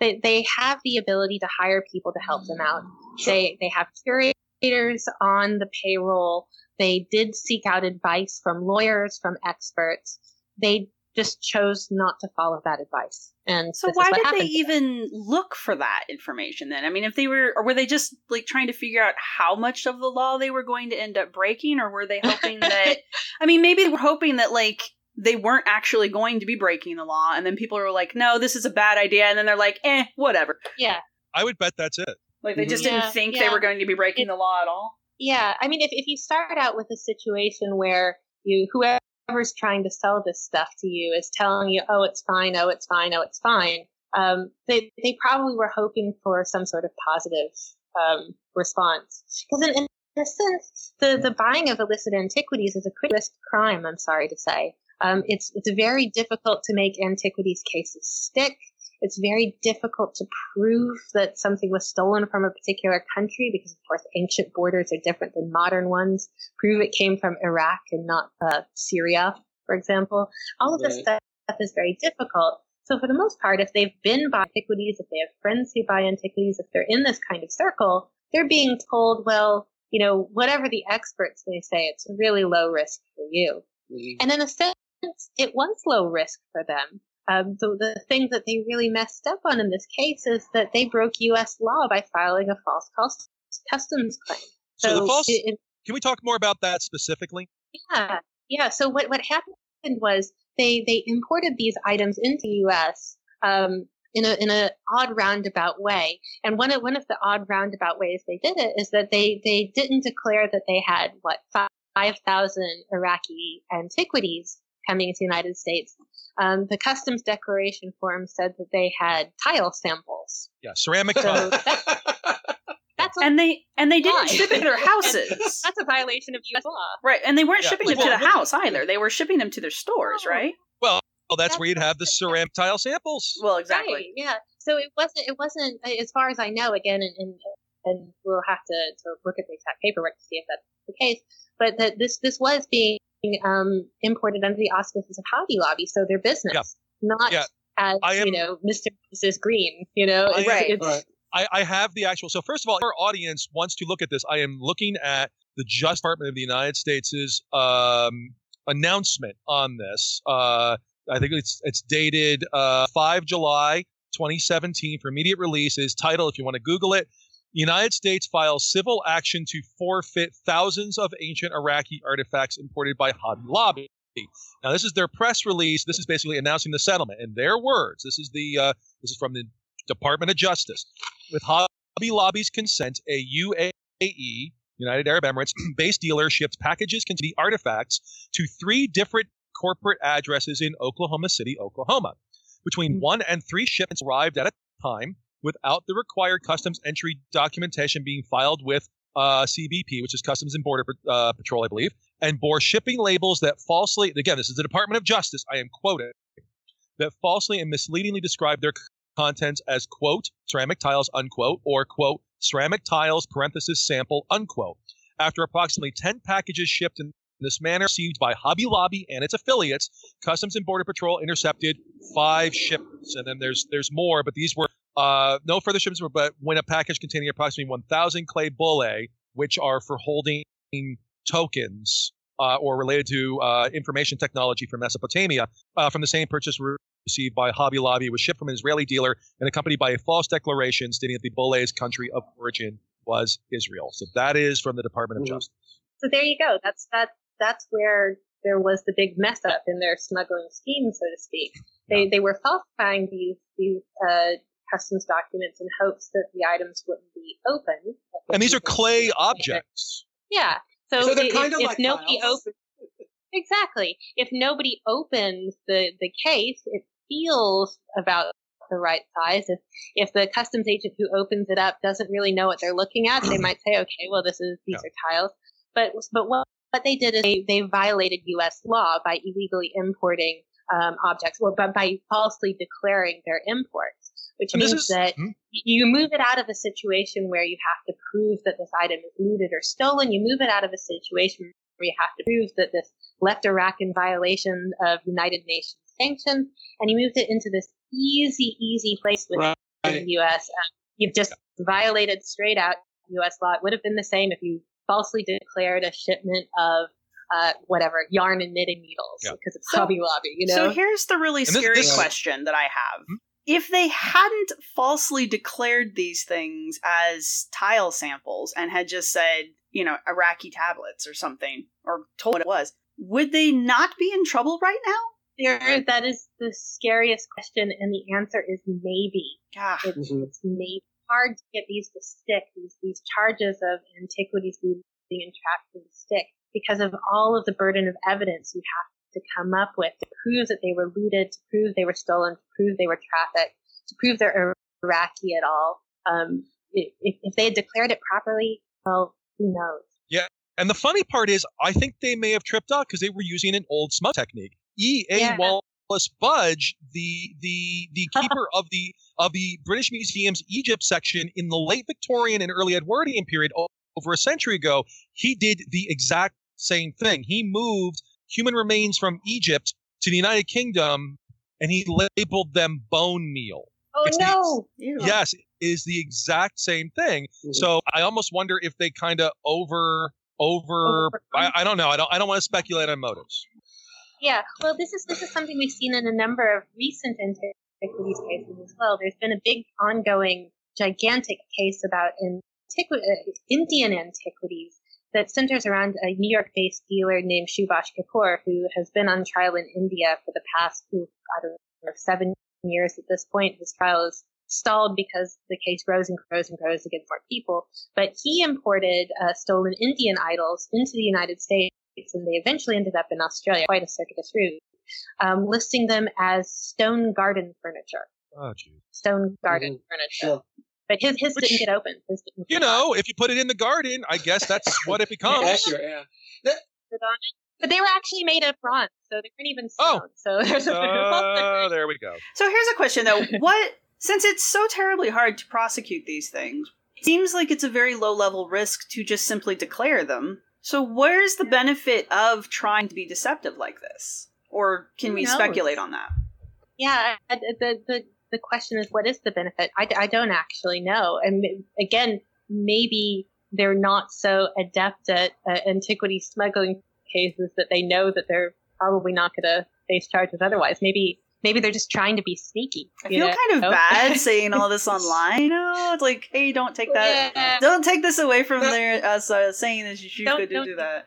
Speaker 7: They, they have the ability to hire people to help them out. They, they have curators on the payroll. They did seek out advice from lawyers, from experts. They just chose not to follow that advice. And
Speaker 4: so why did they even look for that information then? I mean, if they were, or were they just like trying to figure out how much of the law they were going to end up breaking, or were they hoping that, I mean, maybe they were hoping that like they weren't actually going to be breaking the law, and then people were like, "No, this is a bad idea," and then they're like, "Eh, whatever."
Speaker 7: Yeah.
Speaker 6: I would bet that's it.
Speaker 4: Like they just mm-hmm. didn't think yeah. they were going to be breaking it, the law at all.
Speaker 7: Yeah, I mean, if if you start out with a situation where you whoever's trying to sell this stuff to you is telling you, "Oh, it's fine. Oh, it's fine. Oh, it's fine," um, they they probably were hoping for some sort of positive um, response because in, in a sense, the, the buying of illicit antiquities is a pretty risk crime, I'm sorry to say. Um, it's it's very difficult to make antiquities cases stick. It's very difficult to prove that something was stolen from a particular country because, of course, ancient borders are different than modern ones. Prove it came from Iraq and not uh, Syria, for example. All of right. this stuff is very difficult. So, for the most part, if they've been by antiquities, if they have friends who buy antiquities, if they're in this kind of circle, they're being told, well, you know, whatever the experts may say, it's really low risk for you. Mm-hmm. And in a sense, it was low risk for them. Um, the, the thing that they really messed up on in this case is that they broke U.S. law by filing a false customs claim.
Speaker 6: So, so the false. It, it, can we talk more about that specifically?
Speaker 7: Yeah, yeah. So what what happened was they they imported these items into the U.S. Um, in a in a odd roundabout way. And one of one of the odd roundabout ways they did it is that they they didn't declare that they had what five thousand Iraqi antiquities coming to the United States. Um, the customs declaration form said that they had tile samples.
Speaker 6: Yeah, ceramic
Speaker 7: So
Speaker 6: tile.
Speaker 7: that's
Speaker 4: And they and they didn't
Speaker 7: lie.
Speaker 4: ship it to their houses.
Speaker 7: that's a violation of U.S. law.
Speaker 4: Right, and they weren't
Speaker 6: Yeah,
Speaker 4: shipping
Speaker 6: like,
Speaker 4: them to the
Speaker 6: what-
Speaker 4: house either. They were shipping them to their stores,
Speaker 7: Oh.
Speaker 4: right?
Speaker 6: Well, well, that's where you'd have the ceramic tile samples.
Speaker 4: Well, exactly.
Speaker 7: Right, yeah. So it wasn't. It wasn't. As far as I know, again, and and, and we'll have to, to look at the exact paperwork to see if that's the case. But that this this was being um, imported under the auspices of Hobby Lobby, so their business,
Speaker 6: Yeah.
Speaker 7: not
Speaker 6: Yeah.
Speaker 7: as
Speaker 6: am-
Speaker 7: you know, Mr. Mrs. Green. You know,
Speaker 6: I
Speaker 7: It's-
Speaker 4: am-
Speaker 7: it's-
Speaker 5: Right.
Speaker 6: I, I have the actual. So first of all, our audience wants to look at this. I am looking at the Justice Department of the United States' um, announcement on this. Uh, I think it's it's dated uh, 5 July 2017 for immediate release. Is title if you want to Google it. United States files civil action to forfeit thousands of ancient Iraqi artifacts imported by Hobby Lobby. Now, this is their press release. This is basically announcing the settlement. In their words, this is the uh, this is from the Department of Justice. With Hobby Lobby's consent, a UAE, United Arab Emirates, based dealer shipped packages containing artifacts to three different corporate addresses in Oklahoma City, Oklahoma. Between one and three shipments arrived at a time without the required customs entry documentation being filed with uh, CBP, which is Customs and Border uh, Patrol, I believe, and bore shipping labels that falsely, again, this is the Department of Justice, I am quoting, that falsely and misleadingly describe their contents as, quote, ceramic tiles, unquote, or, quote, ceramic tiles, parenthesis, sample, unquote. After approximately 10 packages shipped in this manner received by Hobby Lobby and its affiliates, Customs and Border Patrol intercepted five shipments. And then there's there's more, but these were uh, no further shipments, were- but when a package containing approximately 1,000 clay bullae, which are for holding tokens uh, or related to uh, information technology from Mesopotamia, uh, from the same purchase were received by Hobby Lobby, was shipped from an Israeli dealer and accompanied by a false declaration stating that the bullae's country of origin was Israel. So that is from the Department of
Speaker 5: Mhm.
Speaker 6: Justice.
Speaker 7: So there you go. That's that. That's where there was the big mess up in their smuggling scheme, so to speak. They they were falsifying these these uh, customs documents in hopes that the items wouldn't be open.
Speaker 6: And these are clay objects.
Speaker 7: Yeah. So,
Speaker 5: So they're
Speaker 7: if,
Speaker 5: kind of
Speaker 7: if
Speaker 5: like
Speaker 7: nobody opens, exactly. If nobody opens the the case, it feels about the right size. If if the customs agent who opens it up doesn't really know what they're looking at, they might say, okay, well, this is these
Speaker 6: Yeah.
Speaker 7: are tiles. But but what what they did is they, they violated U.S. law by illegally importing um, objects, well, by, by falsely declaring their imports, which
Speaker 6: And
Speaker 7: means
Speaker 6: is-
Speaker 7: that
Speaker 6: Hmm?
Speaker 7: you move it out of a situation where you have to prove that this item is looted or stolen. You move it out of a situation where you have to prove that this left Iraq in violation of United Nations sanctions, and you moved it into this easy, easy place within
Speaker 5: Right.
Speaker 7: the U.S. Um, you've just violated straight out U.S. law. It would have been the same if you falsely declared a shipment of uh, whatever yarn and knitting needles
Speaker 6: Yeah.
Speaker 7: because it's
Speaker 4: So-
Speaker 7: Hobby Lobby. You know,
Speaker 4: So here's the really
Speaker 6: And this-
Speaker 4: scary
Speaker 6: this-
Speaker 4: question that I have.
Speaker 6: Hmm?
Speaker 4: If they hadn't falsely declared these things as tile samples and had just said, you know, Iraqi tablets or something, or told what it was, would they not be in trouble right now?
Speaker 7: there, that is the scariest question, and the answer is maybe.
Speaker 4: Gosh.
Speaker 7: It's,
Speaker 5: Mhm.
Speaker 7: it's maybe hard to get these to stick. These these charges of antiquities being and trafficking to stick because of all of the burden of evidence you have to come up with to prove that they were looted, to prove they were stolen, to prove they were trafficked, to prove they're Iraqi at all. Um, if, if they had declared it properly, well, who knows? Yeah.
Speaker 6: And the funny part is, I think they may have tripped up because they were using an old smut technique. E. A.
Speaker 7: Yeah.
Speaker 6: Wallis Budge, the the the keeper of the of the British Museum's Egypt section in the late Victorian and early Edwardian period over a century ago, he did the exact same thing. He moved human remains from Egypt to the United Kingdom, and he labeled them bone meal.
Speaker 7: Oh
Speaker 6: It's
Speaker 7: no!
Speaker 4: Ew.
Speaker 6: Yes, it is the exact same thing.
Speaker 5: Mhm.
Speaker 6: So I almost wonder if they kind of over over. I, I don't know. I don't. I don't want to speculate on motives.
Speaker 7: Yeah, well, this is this is something we've seen in a number of recent antiquities cases as well. There's been a big, ongoing, gigantic case about antiqui- uh, Indian antiquities that centers around a New York-based dealer named Subhash Kapoor, who has been on trial in India for the past, ooh, I don't know, seven years at this point. His trial is stalled because the case grows and grows and grows against more people. But he imported uh, stolen Indian idols into the United States, and they eventually ended up in Australia, quite a circuitous route, um, listing them as stone garden furniture.
Speaker 6: Oh, geez.
Speaker 7: Stone garden
Speaker 5: Mhm.
Speaker 7: furniture.
Speaker 5: Sure.
Speaker 7: But his, his
Speaker 6: Which-
Speaker 7: didn't get open. His didn't
Speaker 6: You
Speaker 7: get
Speaker 6: know, if you put it in the garden, I guess that's what it becomes.
Speaker 5: Accurate, yeah. That-
Speaker 7: listed. But they were actually made of bronze, so they weren't even
Speaker 6: Oh.
Speaker 7: stone. So there's a
Speaker 6: Uh, there we go.
Speaker 4: So here's a question though. What since it's so terribly hard to prosecute these things, it seems like it's a very low level risk to just simply declare them. So where's the benefit of trying to be deceptive like this? Or can
Speaker 7: Who
Speaker 4: we
Speaker 7: knows?
Speaker 4: speculate on that?
Speaker 7: Yeah, I- I- the the the question is, what is the benefit? I, I don't actually know. And again, maybe they're not so adept at uh, antiquity smuggling cases that they know that they're probably not going to face charges otherwise. Maybe maybe they're just trying to be sneaky.
Speaker 4: I feel
Speaker 7: know?
Speaker 4: kind of bad saying all this online. You know, it's like, hey, don't take that.
Speaker 7: Yeah.
Speaker 4: Don't take this away from
Speaker 5: No.
Speaker 4: their us uh, saying that you
Speaker 7: Don't-
Speaker 4: could do,
Speaker 7: don't
Speaker 4: do
Speaker 7: do
Speaker 4: that.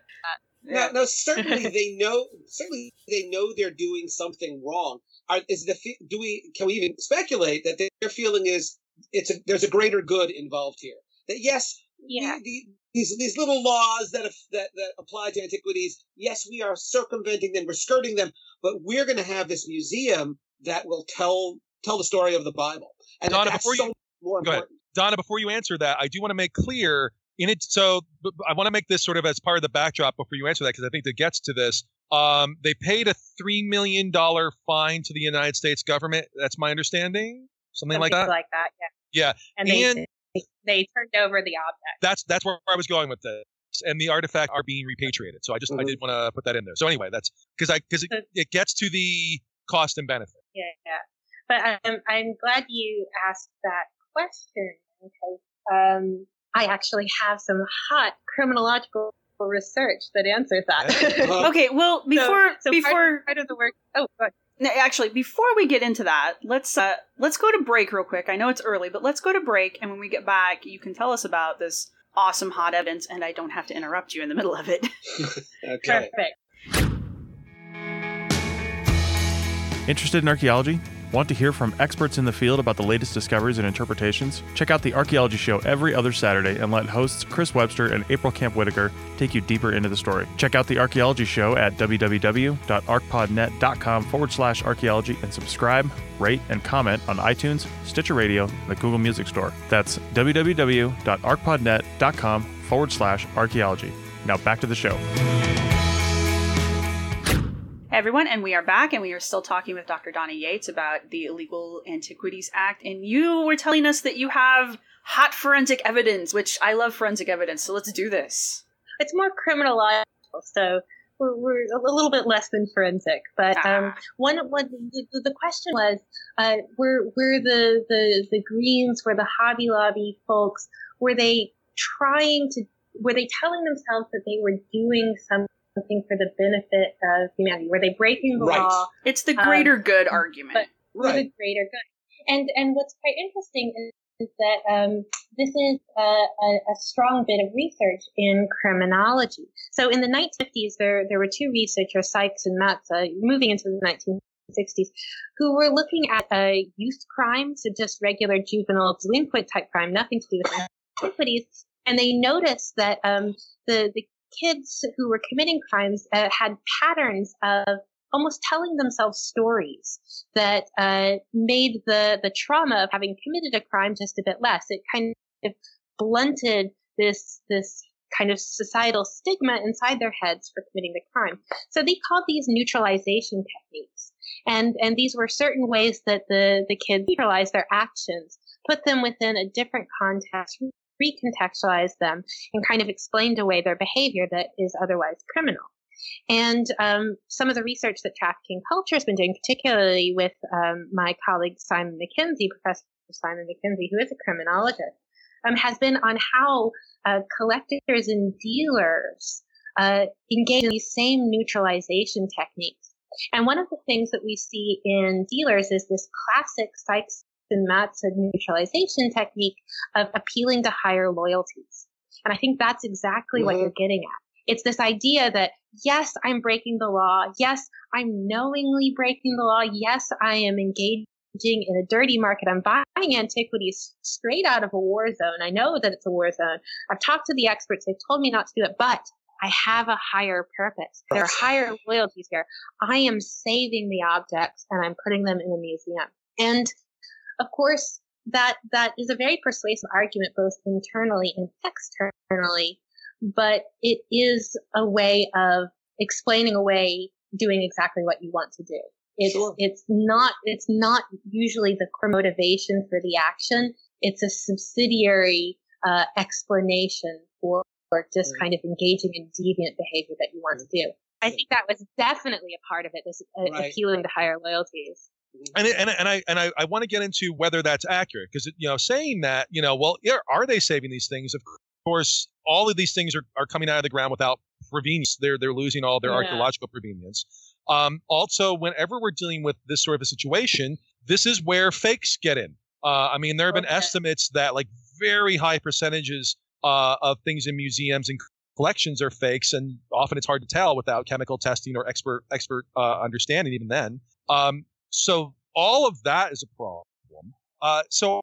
Speaker 5: No, no, certainly they know. Certainly they know they're doing something wrong. Are, is the do we can we even speculate that their feeling is it's a, there's a greater good involved here? That yes,
Speaker 7: Yeah.
Speaker 5: the, the, these these little laws that that that apply to antiquities, yes, we are circumventing them, we're skirting them, but we're going to have this museum that will tell tell the story of the Bible, and
Speaker 6: Donna,
Speaker 5: that's
Speaker 6: before
Speaker 5: so
Speaker 6: you-
Speaker 5: more
Speaker 6: go ahead.
Speaker 5: important.
Speaker 6: Donna, before you answer that, I do want to make clear in it. So I want to make this sort of as part of the backdrop before you answer that, because I think that gets to this. Um, they paid a three million dollar fine to the United States government. That's my understanding. Something, like that.
Speaker 7: Like that, yeah.
Speaker 6: Yeah,
Speaker 7: And they,
Speaker 6: and-
Speaker 7: they they turned over the object.
Speaker 6: that's that's where I was going with this. And the artifacts are being repatriated. So I just I
Speaker 5: Mhm.
Speaker 6: did want to put that in there. So anyway, that's because I because it, it gets to the cost and benefit.
Speaker 7: Yeah, yeah. But I'm I'm glad you asked that question because um, I actually have some hot criminological research that answers that.
Speaker 4: Okay, well, before
Speaker 7: so
Speaker 4: before
Speaker 7: part, part of the work. Oh, go ahead.
Speaker 4: No, actually, before we get into that, let's uh, let's go to break real quick. I know it's early, but let's go to break, and when we get back, you can tell us about this awesome hot evidence, and I don't have to interrupt you in the middle of it.
Speaker 5: okay.
Speaker 7: perfect.
Speaker 8: Interested in archaeology? Want to hear from experts in the field about the latest discoveries and interpretations? Check out the Archaeology Show every other Saturday and let hosts Chris Webster and April Kamp-Whittaker take you deeper into the story. Check out the Archaeology Show at www.archpodnet.com forward slash archaeology and subscribe, rate, and comment on iTunes, Stitcher Radio, and the Google Music Store. That's www.archpodnet.com forward slash archaeology. Now back to the show.
Speaker 4: Hey everyone, and we are back, and we are still talking with Dr. Donna Yates about the Illegal Antiquities Act. And you were telling us that you have hot forensic evidence, which I love forensic evidence, so let's do this.
Speaker 7: It's more criminological, so we're, we're a little bit less than forensic. But um,
Speaker 4: Ah.
Speaker 7: one, one the, the question was, uh, were were the, the the Greens, were the Hobby Lobby folks, were they trying to, were they telling themselves that they were doing something for the benefit of humanity? Were they breaking the
Speaker 5: Right.
Speaker 7: law?
Speaker 4: It's the
Speaker 7: Um,
Speaker 4: greater good argument.
Speaker 7: but-
Speaker 5: Right.
Speaker 7: the greater good. And and what's quite interesting is, is that um, this is a, a, a strong bit of research in criminology. So in the 1950s, there there were two researchers, Sykes and Matza, moving into the 1960s, who were looking at uh, youth crime, so just regular juvenile delinquent type crime, nothing to do with antiquities. And they noticed that um, the the kids who were committing crimes uh, had patterns of almost telling themselves stories that uh, made the the trauma of having committed a crime just a bit less. It kind of blunted this this kind of societal stigma inside their heads for committing the crime. So they called these neutralization techniques, and and these were certain ways that the the kids neutralized their actions, put them within a different context, recontextualized them, and kind of explained away their behavior that is otherwise criminal. And um, some of the research that trafficking culture has been doing, particularly with um, my colleague Simon Mackenzie, Professor Simon Mackenzie, who is a criminologist, um, has been on how uh, collectors and dealers uh, engage in these same neutralization techniques. And one of the things that we see in dealers is this classic Sykes and Matza neutralization technique of appealing to higher loyalties. And I think that's exactly what
Speaker 5: Mhm.
Speaker 7: you're getting at. It's this idea that, yes, I'm breaking the law. Yes, I'm knowingly breaking the law. Yes, I am engaging in a dirty market. I'm buying antiquities straight out of a war zone. I know that it's a war zone. I've talked to the experts. They've told me not to do it, but I have a higher purpose. There are higher loyalties here. I am saving the objects and I'm putting them in a museum. And of course, that, that is a very persuasive argument both internally and externally, but it is a way of explaining away doing exactly what you want to do. It's sure. it's not it's not usually the core motivation for the action. It's a subsidiary uh, explanation for, for just right. kind of engaging in deviant behavior that you want to do. I think that was definitely a part of it, this uh, right. appealing to higher loyalties.
Speaker 6: And, and, and I and I, I want to get into whether that's accurate because you know saying that you know well are they saving these things of course all of these things are, are coming out of the ground without provenience they're they're losing all their yeah. archaeological provenience um, also, whenever we're dealing with this sort of a situation, this is where fakes get in. Uh, I mean, there have been okay. estimates that like very high percentages uh, of things in museums and collections are fakes, and often it's hard to tell without chemical testing or expert expert uh, understanding. Even then, um, so all of that is a problem. Uh, so,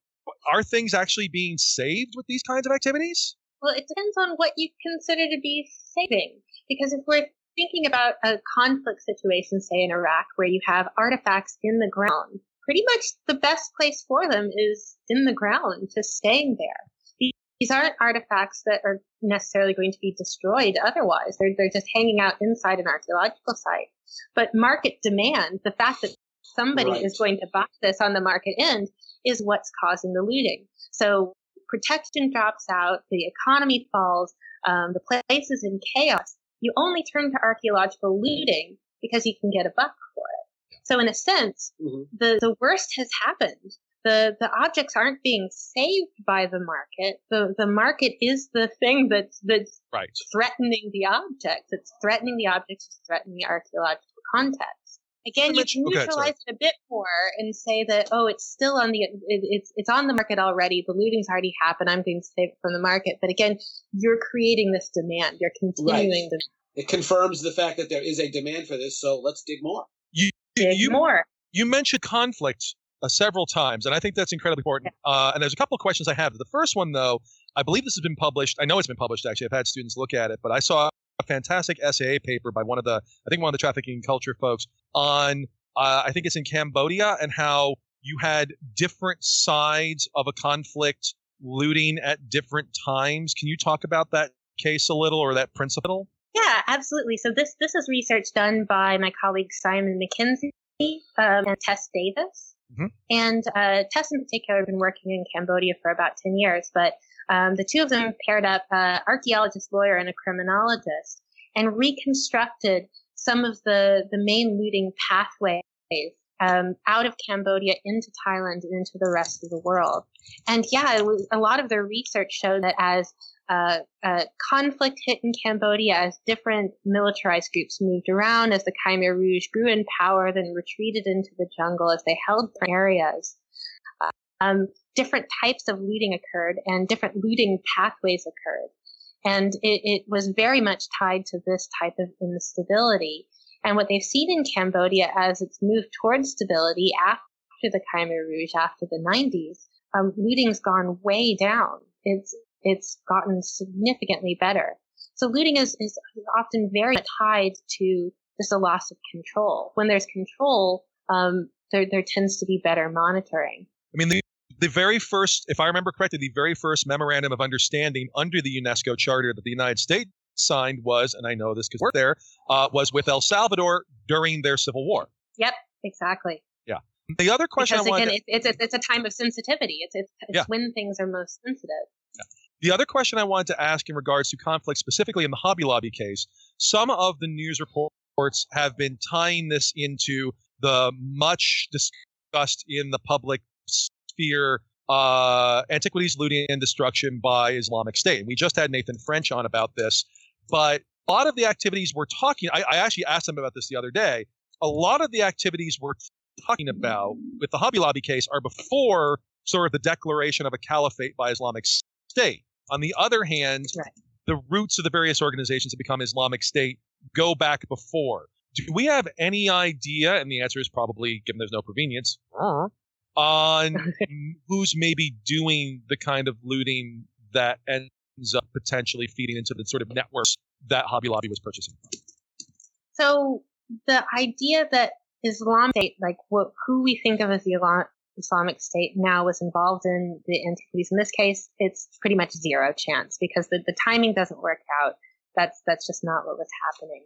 Speaker 6: are things actually being saved with these kinds of activities?
Speaker 7: Well, it depends on what you consider to be saving. Because if we're thinking about a conflict situation, say in Iraq, where you have artifacts in the ground, pretty much the best place for them is in the ground, just staying there. These aren't artifacts that are necessarily going to be destroyed otherwise. They're, they're just hanging out inside an archaeological site. But market demand, the fact that somebody right. is going to buy this on the market end is what's causing the looting. So protection drops out, the economy falls, um, the place is in chaos you only turn to archaeological looting because you can get a buck for it. So in a sense, mm-hmm. the, the worst has happened. The, the objects aren't being saved by the market. The, the market is the thing that's, that's
Speaker 6: right.
Speaker 7: threatening the objects. It's threatening the objects, it's threatening the archaeological context. Again, you can neutralize it a bit more and say that, oh, it's still on the, it, it's, it's on the market already. The looting's already happened. I'm going to save it from the market. But again, you're creating this demand. You're continuing right.
Speaker 5: the. It confirms the fact that there is a demand for this. So let's dig more.
Speaker 6: You,
Speaker 7: dig
Speaker 6: you,
Speaker 7: more.
Speaker 6: You mentioned conflict uh, several times, and I think that's incredibly important. Uh, and there's a couple of questions I have. The first one, though, I believe this has been published. I know it's been published, actually. I've had students look at it, but I saw a fantastic SAA paper by one of the, I think one of the trafficking culture folks on, uh, I think it's in Cambodia, and how you had different sides of a conflict looting at different times. Can you talk about that case a little or that principle?
Speaker 7: Yeah, absolutely. So this this is research done by my colleague Simon Mackenzie um, and Tess Davis. Mm-hmm. And uh, Tess in particular I've been working in Cambodia for about 10 years, but um, the two of them paired up uh, archaeologist, lawyer, and a criminologist and reconstructed some of the, the main looting pathways um, out of Cambodia into Thailand and into the rest of the world. And yeah, was, a lot of their research showed that as uh, uh, conflict hit in Cambodia, as different militarized groups moved around, as the Khmer Rouge grew in power, then retreated into the jungle as they held areas, um, different types of looting occurred and different looting pathways occurred. And it, it was very much tied to this type of instability. And what they've seen in Cambodia as it's moved towards stability after the Khmer Rouge, after the 90s, um, looting's gone way down. It's, it's gotten significantly better. So looting is, is often very tied to just a loss of control. When there's control, um, there, there tends to be better monitoring.
Speaker 6: I mean, the, the very first, if I remember correctly, the very first memorandum of understanding under the UNESCO Charter that the United States signed was, and I know this because we're there, uh, was with El Salvador during their civil war.
Speaker 7: Yep, exactly.
Speaker 6: Yeah. The other question
Speaker 7: because,
Speaker 6: I
Speaker 7: wanted
Speaker 6: again,
Speaker 7: to, it's, it's, it's a time of sensitivity. It's, it's, it's yeah. when things are most sensitive.
Speaker 6: Yeah. The other question I wanted to ask in regards to conflict, specifically in the Hobby Lobby case, some of the news reports have been tying this into the much discussed in the public sphere uh, antiquities, looting, and destruction by Islamic State. And we just had Nathan French on about this, but a lot of the activities we're talking, I, I actually asked him about this the other day. A lot of the activities we're talking about with the Hobby Lobby case are before sort of the declaration of a caliphate by Islamic State. On the other hand, right. the roots of the various organizations that become Islamic State go back before. Do we have any idea? And the answer is probably, given there's no provenience, on who's maybe doing the kind of looting that ends up potentially feeding into the sort of networks that Hobby Lobby was purchasing.
Speaker 7: So the idea that Islamic State, like what, who we think of as the Islamic State now was involved in the antiquities. In this case, it's pretty much zero chance because the, the timing doesn't work out. That's that's just not what was happening.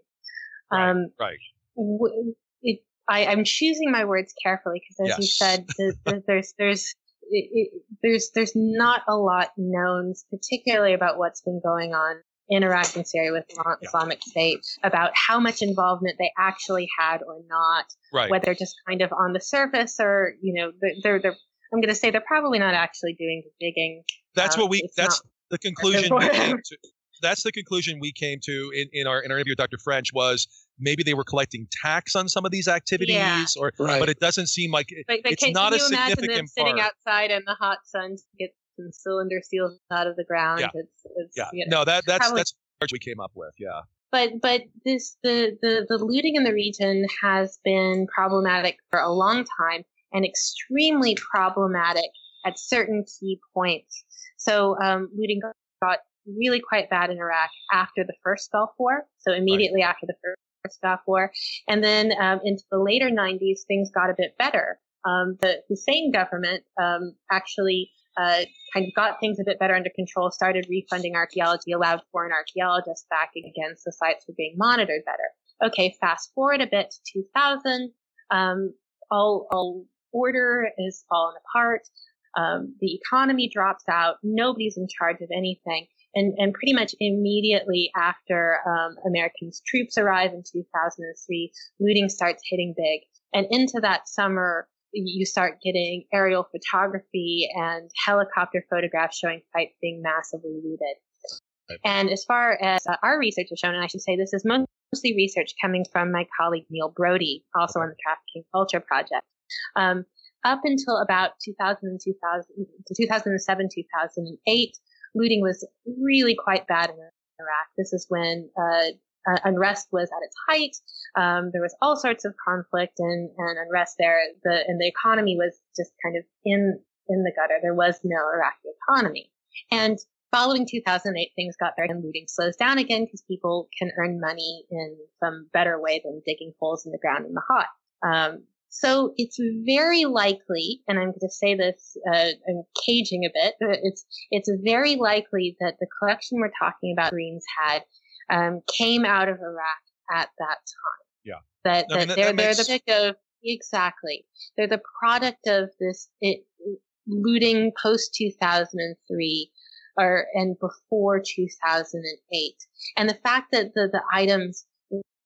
Speaker 6: Right.
Speaker 7: Um,
Speaker 6: right.
Speaker 7: w- it, I, I'm choosing my words carefully because, as you said, the, the, there's there's it, there's there's not a lot known, particularly about what's been going on in Iraq and Syria with Islam- Islamic State, about how much involvement they actually had or not,
Speaker 6: Right.
Speaker 7: whether just kind of on the surface or you know they're they're, I'm going to say they're probably not actually doing the digging.
Speaker 6: That's
Speaker 7: Um,
Speaker 6: what we. That's the conclusion we came to. That's the conclusion we came to in, in our in our interview with Dr. French was maybe they were collecting tax on some of these activities,
Speaker 7: Yeah.
Speaker 6: or
Speaker 5: Right.
Speaker 6: but it doesn't seem like it,
Speaker 7: But, but
Speaker 6: it's
Speaker 7: can,
Speaker 6: not
Speaker 7: can
Speaker 6: a
Speaker 7: you imagine them sitting
Speaker 6: part.
Speaker 7: outside in the hot sun to get some cylinder seals out of the ground?
Speaker 6: Yeah.
Speaker 7: It's, it's,
Speaker 6: yeah,
Speaker 7: you know,
Speaker 6: no, that that's
Speaker 7: probably-
Speaker 6: that's what we came up with. Yeah,
Speaker 7: but but this the, the the looting in the region has been problematic for a long time and extremely problematic at certain key points. So um, looting got really quite bad in Iraq after the first Gulf War. So immediately after the first Gulf War, and then um, into the later 90s, things got a bit better. Um, the Hussein government um, actually uh, kind of got things a bit better under control, started refunding archaeology, allowed foreign archaeologists back again, so sites were being monitored better. Okay, fast forward a bit to 2000, um, all, all order is fallen apart. Um, the economy drops out. Nobody's in charge of anything. And, and pretty much immediately after um, Americans' troops arrive in 2003, looting starts hitting big. And into that summer, you start getting aerial photography and helicopter photographs showing sites being massively looted. And as far as uh, our research has shown, and I should say this is mostly research coming from my colleague Neil Brodie, also on the Trafficking Culture Project. Um, up until about 2000, 2000 to 2007, 2008, looting was really quite bad in Iraq. This is when uh, uh, unrest was at its height. Um, there was all sorts of conflict and, and unrest there. The and the economy was just kind of in in the gutter. There was no Iraqi economy. And following 2008, things got better and looting slows down again because people can earn money in some better way than digging holes in the ground in the hot. Um, so it's very likely, and I'm going to say this, uh, I'm caging a bit. but It's it's very likely that the collection we're talking about, Greens had, um, came out of Iraq at that time.
Speaker 6: Yeah.
Speaker 7: That
Speaker 6: I mean,
Speaker 7: that
Speaker 6: that-
Speaker 7: they're
Speaker 6: that
Speaker 7: they're the product of exactly. They're the product of this it, looting post 2003 or and before 2008 and the fact that the, the items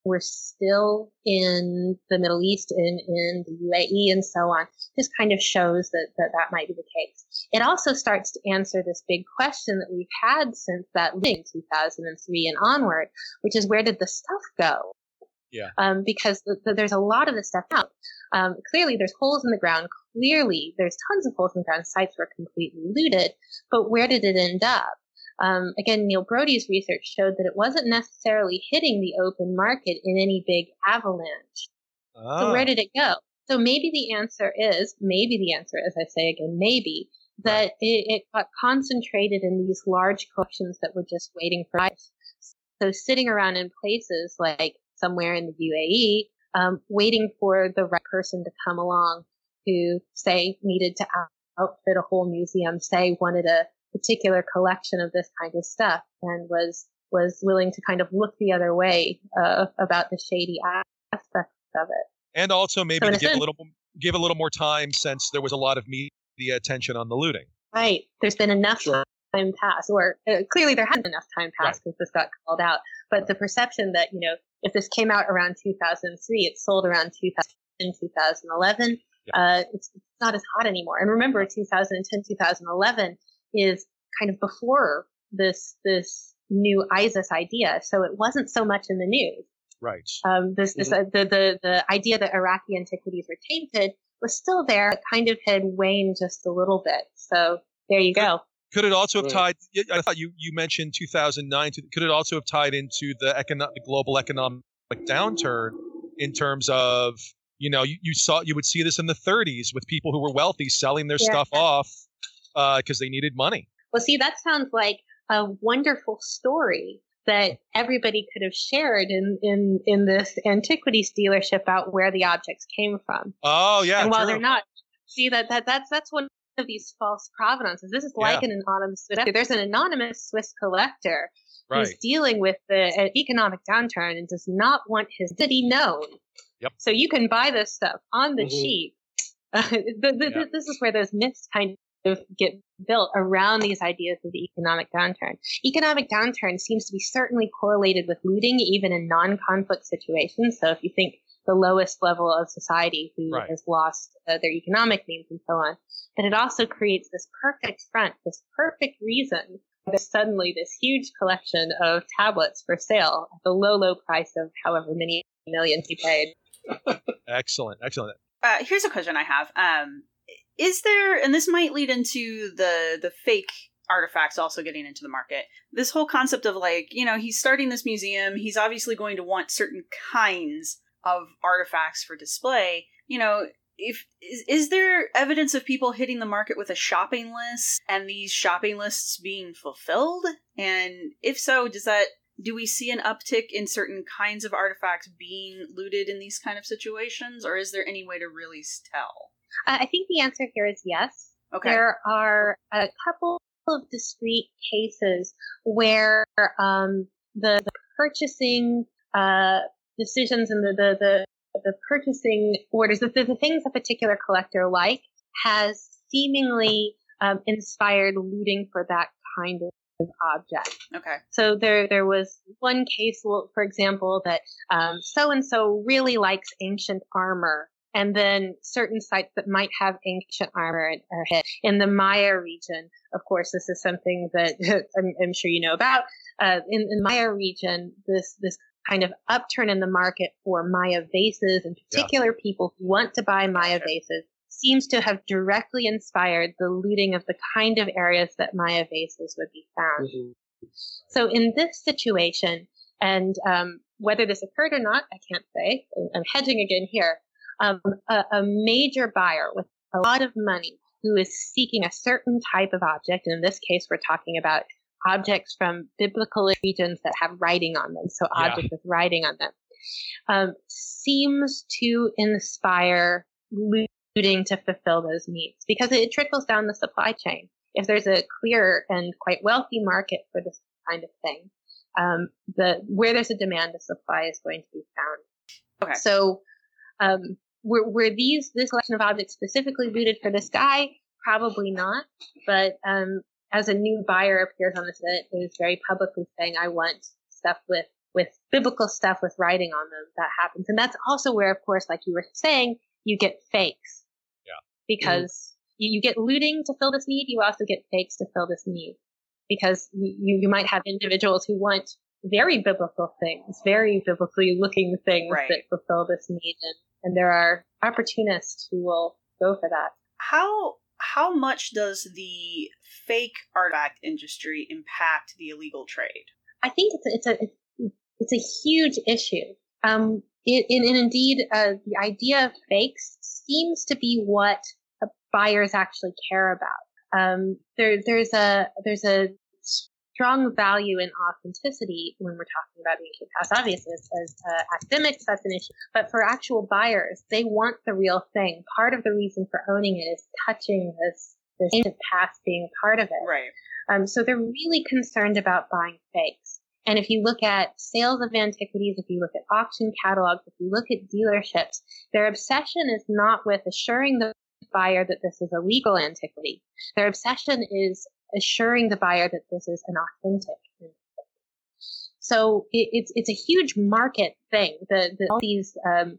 Speaker 7: were still in the Middle East and in the UAE and so on just kind of shows that, that that might be the case. It also starts to answer this big question that we've had since that looting 2003 and onward, which is where did the stuff go?
Speaker 6: yeah.
Speaker 7: um, because th- th- there's a lot of this stuff out. Um, clearly, there's holes in the ground. Clearly, there's tons of holes in the ground. Sites were completely looted, but where did it end up? Um, again, Neil Brodie's research showed that it wasn't necessarily hitting the open market in any big avalanche. So
Speaker 6: Ah.
Speaker 7: where did it go? So maybe the answer is, maybe the answer, as I say again, maybe that it, it got concentrated in these large collections that were just waiting for us. So sitting around in places like somewhere in the UAE, um, waiting for the right person to come along who say needed to outfit a whole museum, say wanted a particular collection of this kind of stuff and was, was willing to kind of look the other way, uh, about the shady aspects of it.
Speaker 6: and also maybe
Speaker 7: So in
Speaker 6: to
Speaker 7: a
Speaker 6: give a little give a little more time since there was a lot of media attention on the looting.
Speaker 7: Right. There's been enough time passed, or uh, clearly there hasn't been enough time passed because this got called out. But the perception that, you know, if this came out around 2003, it sold around 2000, 2011, uh, it's, it's not as hot anymore. And remember, 2010, 2011 is kind of before this, this new ISIS idea. So it wasn't so much in the news.
Speaker 6: Right.
Speaker 7: Um, this, this, uh, the, the, the idea that Iraqi antiquities were tainted was still there. It kind of had waned just a little bit. So there you go.
Speaker 6: Could it also have tied? I thought you, you mentioned 2009. to- Could it also have tied into the economic, the global economic downturn in terms of You know, you, you saw you would see this in the 30s with people who were wealthy selling their
Speaker 7: Yeah.
Speaker 6: stuff off because they needed money.
Speaker 7: Well, see, that sounds like a wonderful story that everybody could have shared in, in, in this antiquities dealership about where the objects came from.
Speaker 6: Oh yeah,
Speaker 7: and while
Speaker 6: true.
Speaker 7: they're not, see that, that that's that's one of these false provenances. This is like
Speaker 6: Yeah.
Speaker 7: an anonymous. There's an anonymous Swiss collector
Speaker 6: right.
Speaker 7: who's dealing with the an economic downturn and does not want his city known.
Speaker 6: Yep.
Speaker 7: So you can buy this stuff on the
Speaker 5: Mhm.
Speaker 7: cheap. Uh, th- th-
Speaker 6: Yeah.
Speaker 7: This is where those myths kind of get built around these ideas of the economic downturn. Economic downturn seems to be certainly correlated with looting, even in non-conflict situations. So if you think the lowest level of society who
Speaker 6: Right.
Speaker 7: has lost uh, their economic means and so on, but it also creates this perfect front, this perfect reason there's suddenly this huge collection of tablets for sale at the low, low price of however many millions he paid.
Speaker 6: Excellent, excellent.
Speaker 4: Uh, here's a question I have. Um, is there, and this might lead into the the fake artifacts also getting into the market. This whole concept of like, you know, he's starting this museum. He's obviously going to want certain kinds of artifacts for display. You know, if is, is there evidence of people hitting the market with a shopping list and these shopping lists being fulfilled? And if so, does that do we see an uptick in certain kinds of artifacts being looted in these kind of situations, or is there any way to really tell?
Speaker 7: Uh, I think the answer here is yes.
Speaker 4: Okay.
Speaker 7: There are a couple of discrete cases where um, the, the purchasing uh, decisions and the, the, the, the purchasing orders, the, the things a particular collector like, has seemingly um, inspired looting for that kind of object.
Speaker 4: Okay.
Speaker 7: So there, there was one case, for example, that so and so really likes ancient armor, and then certain sites that might have ancient armor are hit. In the Maya region, of course, this is something that I'm, I'm sure you know about. Uh, in, in the Maya region, this this kind of upturn in the market for Maya vases, in particular, people who want to buy Maya vases, seems to have directly inspired the looting of the kind of areas that Maya vases would be found. So in this situation, and um, whether this occurred or not, I can't say. I'm hedging again here. Um, a, a major buyer with a lot of money who is seeking a certain type of object, and in this case, we're talking about objects from biblical regions that have writing on them, so
Speaker 6: Yeah.
Speaker 7: objects with writing on them, um, seems to inspire looting to fulfill those needs because it trickles down the supply chain. If there's a clear and quite wealthy market for this kind of thing, um, the where there's a demand, the supply is going to be found.
Speaker 4: Okay.
Speaker 7: So, um, were, were these this collection of objects specifically looted for this guy? Probably not. But um, as a new buyer appears on this event, is very publicly saying, "I want stuff with with biblical stuff with writing on them." That happens, and that's also where, of course, like you were saying, you get fakes.
Speaker 6: Yeah.
Speaker 7: Because you, you get looting to fill this need, you also get fakes to fill this need. Because you, you you might have individuals who want very biblical things, very biblically looking things
Speaker 4: Right.
Speaker 7: that fulfill this need, and, and there are opportunists who will go for that.
Speaker 4: How how much does the fake artifact industry impact the illegal trade?
Speaker 7: I think it's a, it's a it's a huge issue. Um, it, and, and indeed, uh, the idea of fakes seems to be what buyers actually care about. Um, there, there's a there's a strong value in authenticity when we're talking about ancient past. Obviously, as, as uh, academics, that's an issue. But for actual buyers, they want the real thing. Part of the reason for owning it is touching this this ancient past being part of it.
Speaker 4: Right.
Speaker 7: Um, so they're really concerned about buying fakes. And if you look at sales of antiquities, if you look at auction catalogs, if you look at dealerships, their obsession is not with assuring the buyer that this is a legal antiquity. Their obsession is assuring the buyer that this is an authentic. So it, it's it's a huge market thing. The, the all these um,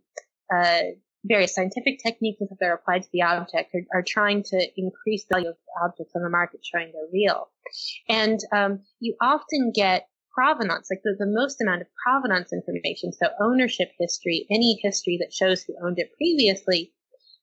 Speaker 7: uh, various scientific techniques that are applied to the object are, are trying to increase the value of objects on the market, showing they're real. And um, you often get provenance, like the, the most amount of provenance information, so ownership history, any history that shows who owned it previously,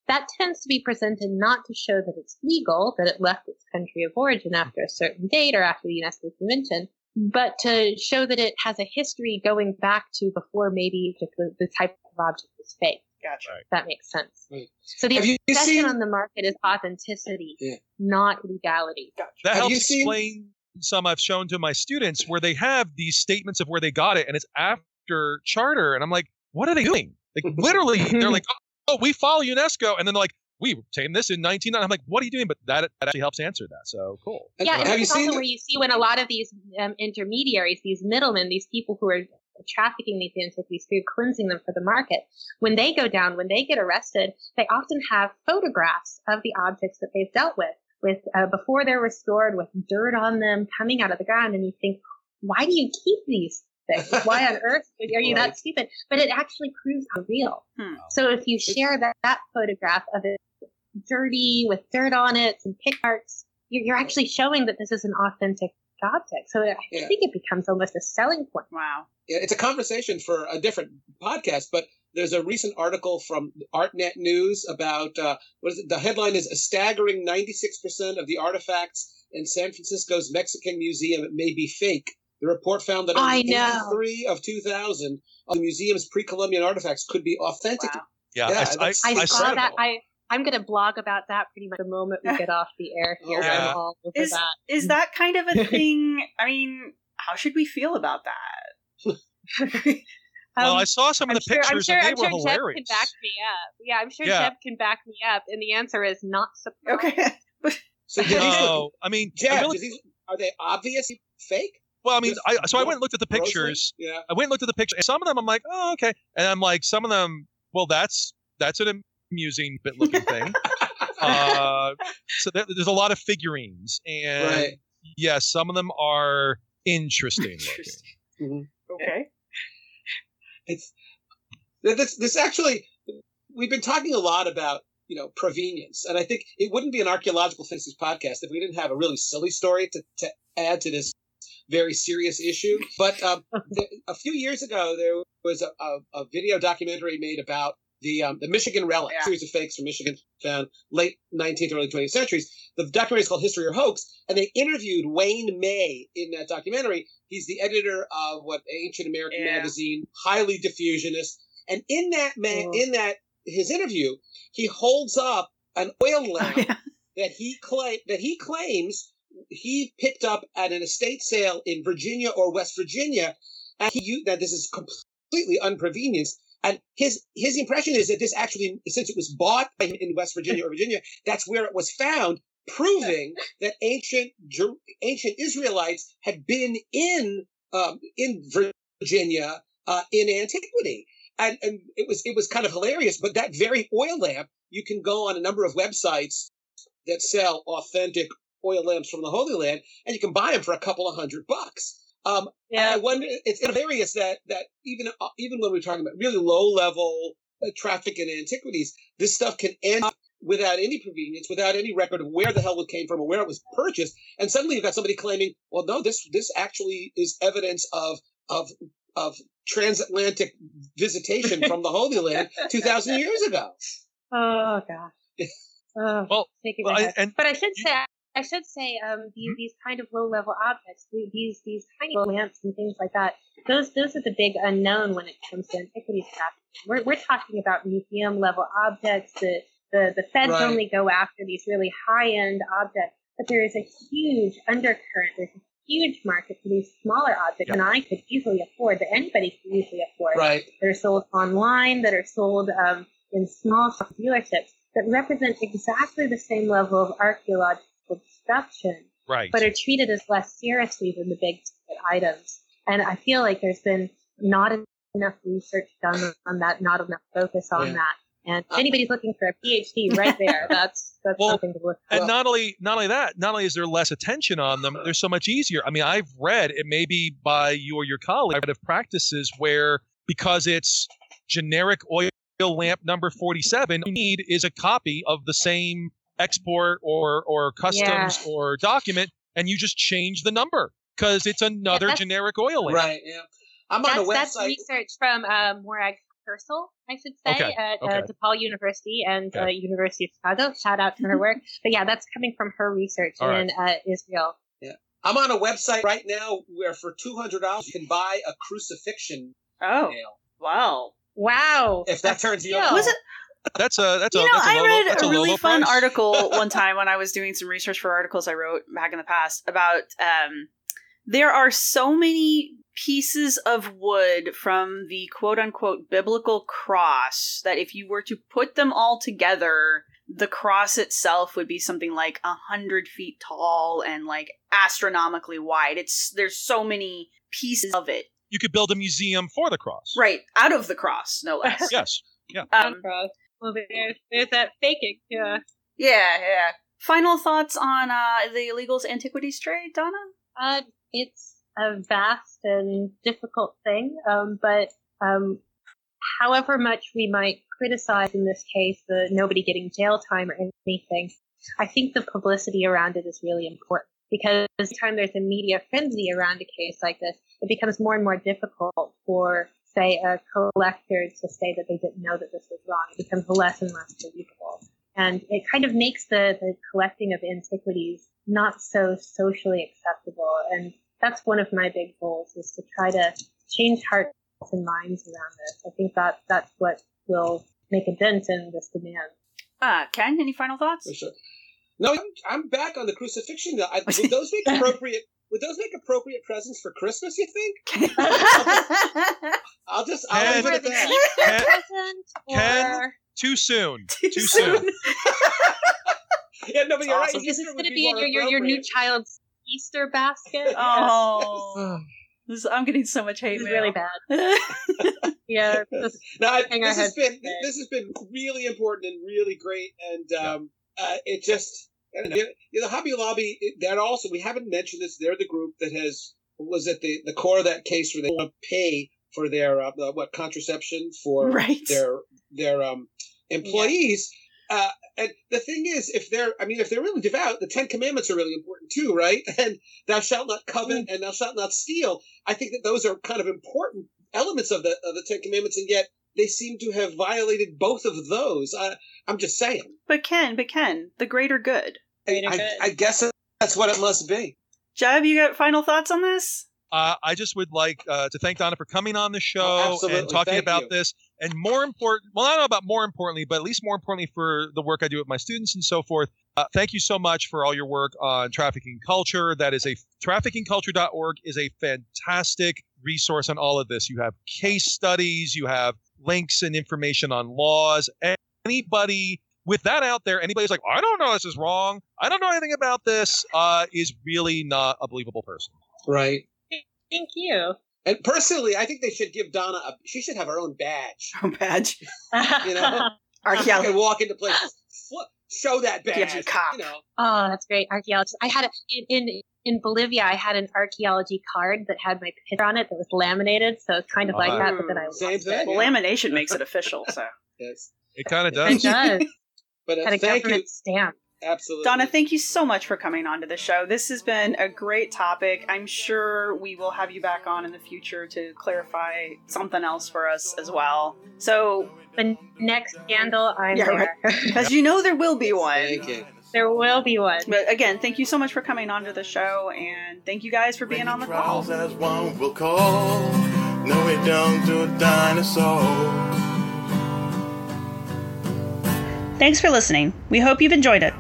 Speaker 7: that tends to be presented not to show that it's legal, that it left its country of origin after a certain date or after the UNESCO convention, but to show that it has a history going back to before maybe the, the type of object was fake.
Speaker 4: Gotcha.
Speaker 7: If that makes sense.
Speaker 5: Right.
Speaker 7: So the
Speaker 5: Have you
Speaker 7: obsession
Speaker 5: seen-
Speaker 7: on the market is authenticity,
Speaker 5: Yeah.
Speaker 7: not legality.
Speaker 4: Gotcha.
Speaker 6: That
Speaker 5: Have
Speaker 6: helps
Speaker 5: you seen-
Speaker 6: explain some I've shown to my students where they have these statements of where they got it, and it's after charter, and I'm like, what are they doing? Like literally, they're like, oh, we follow UNESCO, and then like, we obtained this in 19. I'm like, what are you doing? But that, that actually helps answer that. So cool.
Speaker 7: Yeah, and
Speaker 5: have you
Speaker 7: it's
Speaker 5: seen?
Speaker 7: also where you see when a lot of these um, intermediaries, these middlemen, these people who are trafficking these antiquities through cleansing them for the market, when they go down, when they get arrested, they often have photographs of the objects that they've dealt with, with uh, before they're restored, with dirt on them coming out of the ground, and you think, why do you keep these things? Why on earth are you
Speaker 5: Right.
Speaker 7: that stupid? But it actually proves how real.
Speaker 4: Hmm.
Speaker 7: So if you share that, that photograph of it dirty with dirt on it, some pick marks, you're, you're actually showing that this is an authentic object. So I
Speaker 5: Yeah.
Speaker 7: think it becomes almost a selling point.
Speaker 4: Wow.
Speaker 5: Yeah, it's a conversation for a different podcast, but there's a recent article from ArtNet News about uh, what is it? The headline is a staggering 96% of the artifacts in San Francisco's Mexican Museum may be fake. The report found that
Speaker 7: I
Speaker 5: only
Speaker 7: know.
Speaker 5: 83 of 2,000 of the museum's pre-Columbian artifacts could be authentic.
Speaker 4: Wow.
Speaker 6: Yeah,
Speaker 5: Yeah,
Speaker 6: I, I,
Speaker 7: I,
Speaker 6: I
Speaker 7: saw
Speaker 6: saw
Speaker 7: that. I I'm going to blog about that pretty much the moment we get off the air here.
Speaker 6: Yeah.
Speaker 7: I'm all over
Speaker 4: Is
Speaker 7: that.
Speaker 4: is that kind of a thing? I mean, how should we feel about that?
Speaker 6: well,
Speaker 7: Um,
Speaker 6: I saw some of
Speaker 7: I'm
Speaker 6: the
Speaker 7: sure, I'm
Speaker 6: pictures
Speaker 7: sure,
Speaker 6: and they
Speaker 7: I'm
Speaker 6: were
Speaker 7: sure Jeb
Speaker 6: hilarious.
Speaker 7: can back me up. Yeah, I'm sure
Speaker 6: Yeah.
Speaker 7: Jeb can back me up. And the answer is not surprised.
Speaker 4: Okay.
Speaker 5: So
Speaker 6: No, I mean, I
Speaker 5: Jeff,
Speaker 6: really-
Speaker 5: these, are they obviously fake?
Speaker 6: Well, I mean, I, so I went and looked at the
Speaker 5: grossly?
Speaker 6: pictures.
Speaker 5: Yeah.
Speaker 6: I went and looked at the pictures. Some of them, I'm like, oh, okay. And I'm like, some of them, well, that's that's an amusing bit looking thing. uh, so there, there's a lot of figurines, and
Speaker 5: Right.
Speaker 6: yeah, some of them are interesting looking.
Speaker 4: Okay.
Speaker 5: It's this. This actually, we've been talking a lot about you know provenience, and I think it wouldn't be an archaeological fantasies podcast if we didn't have a really silly story to, to add to this very serious issue. But um, a few years ago, there was a, a, a video documentary made about the um, the Michigan relic,
Speaker 4: Yeah.
Speaker 5: series of fakes from Michigan found late 19th, early 20th centuries. The documentary is called History or Hoax, and they interviewed Wayne May in that documentary. He's the editor of what Ancient American
Speaker 4: Yeah.
Speaker 5: magazine, highly diffusionist, and in that man,
Speaker 7: Oh.
Speaker 5: in that his interview, he holds up an oil lamp
Speaker 4: yeah.
Speaker 5: that he claim that he claims he picked up at an estate sale in Virginia or West Virginia, and he that this is completely unprevenient. And his his impression is that this actually, since it was bought in West Virginia or Virginia, that's where it was found, proving that ancient ancient Israelites had been in um, in Virginia uh, in antiquity. And, and it was it was kind of hilarious. But that very oil lamp, you can go on a number of websites that sell authentic oil lamps from the Holy Land, and you can buy them for a couple of hundred bucks. Um, and I wonder, it's hilarious that that even uh, even when we're talking about really low level uh, traffic in antiquities, this stuff can end up without any provenience, without any record of where the hell it came from or where it was purchased, and suddenly you've got somebody claiming, well, no, this this actually is evidence of of of transatlantic visitation from the Holy Land two thousand years ago.
Speaker 7: Oh gosh. Oh,
Speaker 6: Well,
Speaker 7: shaking
Speaker 6: well,
Speaker 7: my
Speaker 6: I- and
Speaker 7: but I should say, I should say, um, these, these kind of low level objects, these these tiny lamps and things like that. Those those are the big unknown when it comes to antiquities trafficking. We're we're talking about museum level objects. The the the feds
Speaker 5: Right.
Speaker 7: only go after these really high end objects, but there is a huge undercurrent. There's a huge market for these smaller objects, and I could easily afford that anybody could easily afford
Speaker 5: Right.
Speaker 7: that are sold online, that are sold um, in small dealerships that represent exactly the same level of archaeological destruction,
Speaker 6: right.
Speaker 7: but are treated as less seriously than the big ticket items. And I feel like there's been not enough research done on that, not enough focus on
Speaker 5: Yeah.
Speaker 7: that. And if uh, anybody's looking for a PhD right there, that's that's
Speaker 6: Well,
Speaker 7: something to look for.
Speaker 6: and not only not only that, not only is there less attention on them, they're so much easier. I mean, I've read it may be by you or your colleague. I've read of practices where because it's generic oil lamp number forty-seven, you need is a copy of the same export or or customs
Speaker 7: Yeah.
Speaker 6: or document, and you just change the number because it's another
Speaker 7: that's-
Speaker 6: generic oil lamp.
Speaker 5: Right. Yeah. I'm on
Speaker 7: that's,
Speaker 5: a
Speaker 7: that's research from uh, Morag Kersel, I should say,
Speaker 6: Okay,
Speaker 7: at uh. DePaul University and uh, University of Chicago. Shout out to her work. But yeah, that's coming from her research
Speaker 6: All
Speaker 7: in uh, Israel. Yeah.
Speaker 5: I'm on a website right now where for two hundred dollars you can buy a crucifixion
Speaker 4: Oh,
Speaker 5: nail.
Speaker 4: wow.
Speaker 7: Wow.
Speaker 5: If that turns you on.
Speaker 4: Was it?
Speaker 6: That's a that's a
Speaker 4: know,
Speaker 6: that's a
Speaker 4: I
Speaker 6: low,
Speaker 4: read a
Speaker 6: a
Speaker 4: really fun
Speaker 6: price.
Speaker 4: article one time when I was doing some research for articles I wrote back in the past about um, there are so many pieces of wood from the quote unquote biblical cross that if you were to put them all together, the cross itself would be something like a hundred feet tall and like astronomically wide. It's there's so many pieces of it.
Speaker 6: You could build a museum for the cross.
Speaker 4: Right, out of the cross, no less.
Speaker 6: Yes. Yeah.
Speaker 4: Um,
Speaker 7: well, there's, there's that faking. Yeah.
Speaker 4: Yeah, yeah. Final thoughts on uh, the illegals antiquities trade, Donna?
Speaker 7: Uh, it's a vast and difficult thing, um, but um, however much we might criticize in this case the nobody getting jail time or anything, I think the publicity around it is really important because every time there's a media frenzy around a case like this, it becomes more and more difficult for, say, a collector to say that they didn't know that this was wrong. It becomes less and less believable. And it kind of makes the, the collecting of antiquities not so socially acceptable. And that's one of my big goals is to try to change hearts and minds around this. I think that that's what will make a dent in this demand.
Speaker 4: Uh, Ken, any final thoughts?
Speaker 5: For sure. No, I'm, I'm back on the crucifixion. I, would those make appropriate? Would those make appropriate presents for Christmas? You think? I'll just I'll
Speaker 6: Ken,
Speaker 5: leave it at that.
Speaker 6: Ken, Ken, too soon. Too, soon.
Speaker 5: yeah, no, but you're
Speaker 7: Awesome.
Speaker 5: right.
Speaker 7: Is this
Speaker 5: Easter would
Speaker 7: going to
Speaker 5: be
Speaker 7: be
Speaker 5: more
Speaker 7: your, your, your new child's Easter basket?
Speaker 4: Oh, this, I'm getting so much hate
Speaker 7: This is
Speaker 4: mail.
Speaker 7: really bad. yeah, just
Speaker 5: No, I- this has been
Speaker 7: today.
Speaker 5: this has been really important and really great, and um, uh, it just I don't know, you know, the Hobby Lobby. That also we haven't mentioned this. They're the group that has was at the the core of that case where they want to pay for their uh, the, what contraception for
Speaker 4: Right.
Speaker 5: their their um, employees. Uh, and the thing is, if they're, I mean, if they're really devout, the Ten Commandments are really important too, right? And thou shalt not covet and thou shalt not steal. I think that those are kind of important elements of the of the Ten Commandments, and yet they seem to have violated both of those. I, I'm just saying.
Speaker 4: But Ken, but Ken, the greater good.
Speaker 5: I, I, I guess that's what it must be.
Speaker 4: Jeb, you got final thoughts on this?
Speaker 6: Uh, I just would like uh, to thank Donna for coming on the show
Speaker 5: Oh,
Speaker 6: and talking
Speaker 5: Thank
Speaker 6: about
Speaker 5: you.
Speaker 6: this. And more important, well, I don't know about more importantly, but at least more importantly for the work I do with my students and so forth. Uh, thank you so much for all your work on trafficking culture. That is a traffickingculture.org is a fantastic resource on all of this. You have case studies, you have links and information on laws. Anybody with that out there, anybody's like, I don't know this is wrong. I don't know anything about this, uh, is really not a believable person.
Speaker 5: Right.
Speaker 7: Thank you.
Speaker 5: And personally, I think they should give Donna a. She should have her own badge.
Speaker 4: Her badge.
Speaker 5: You know,
Speaker 4: Archaeology.
Speaker 5: Can walk into places, flip, show that badge.
Speaker 4: Gives you cop.
Speaker 5: You know.
Speaker 7: Oh, that's great. Archaeologist. I had a, in, in in Bolivia. I had an archaeology card that had my picture on it that was laminated, so it's kind of like that. But then I
Speaker 5: Same
Speaker 7: lost
Speaker 5: thing.
Speaker 7: it.
Speaker 4: Well, lamination makes it official, so.
Speaker 5: Yes.
Speaker 6: It kind of does.
Speaker 7: It
Speaker 6: does.
Speaker 7: Does.
Speaker 5: But uh,
Speaker 7: had a
Speaker 5: thank
Speaker 7: government
Speaker 5: you.
Speaker 7: stamp.
Speaker 5: Absolutely.
Speaker 4: Donna, thank you so much for coming on to the show. This has been a great topic. I'm sure we will have you back on in the future to clarify something else for us as well. So,
Speaker 7: The next scandal, I'm
Speaker 4: Yeah,
Speaker 7: there.
Speaker 4: because you know there will be one.
Speaker 5: Thank you.
Speaker 7: there will be one.
Speaker 4: But again, thank you so much for coming on to the show, and thank you guys for being on the call.
Speaker 3: As one will call. No, we don't do dinosaurs.
Speaker 9: Thanks for listening. We hope you've enjoyed it.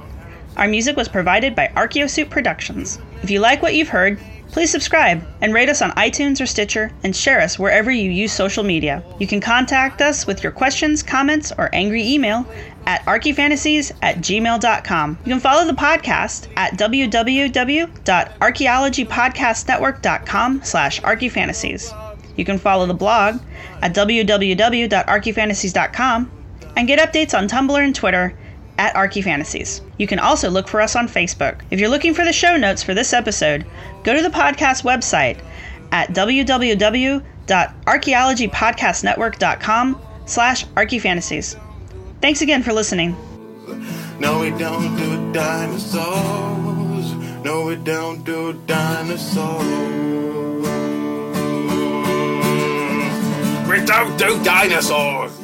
Speaker 9: Our music was provided by Archeosuit Productions. If you like what you've heard, please subscribe and rate us on iTunes or Stitcher and share us wherever you use social media. You can contact us with your questions, comments, or angry email at archyfantasies at gmail.com. You can follow the podcast at www.archaeologypodcastnetwork.com slash archyfantasies. You can follow the blog at www.archyfantasies.com and get updates on Tumblr and Twitter at ArchyFantasies. You can also look for us on Facebook. If you're looking for the show notes for this episode, go to the podcast website at www.archaeologypodcastnetwork.com slash archyfantasies. Thanks again for listening.
Speaker 3: No, we don't do dinosaurs. No, we don't do dinosaurs. We don't do dinosaurs.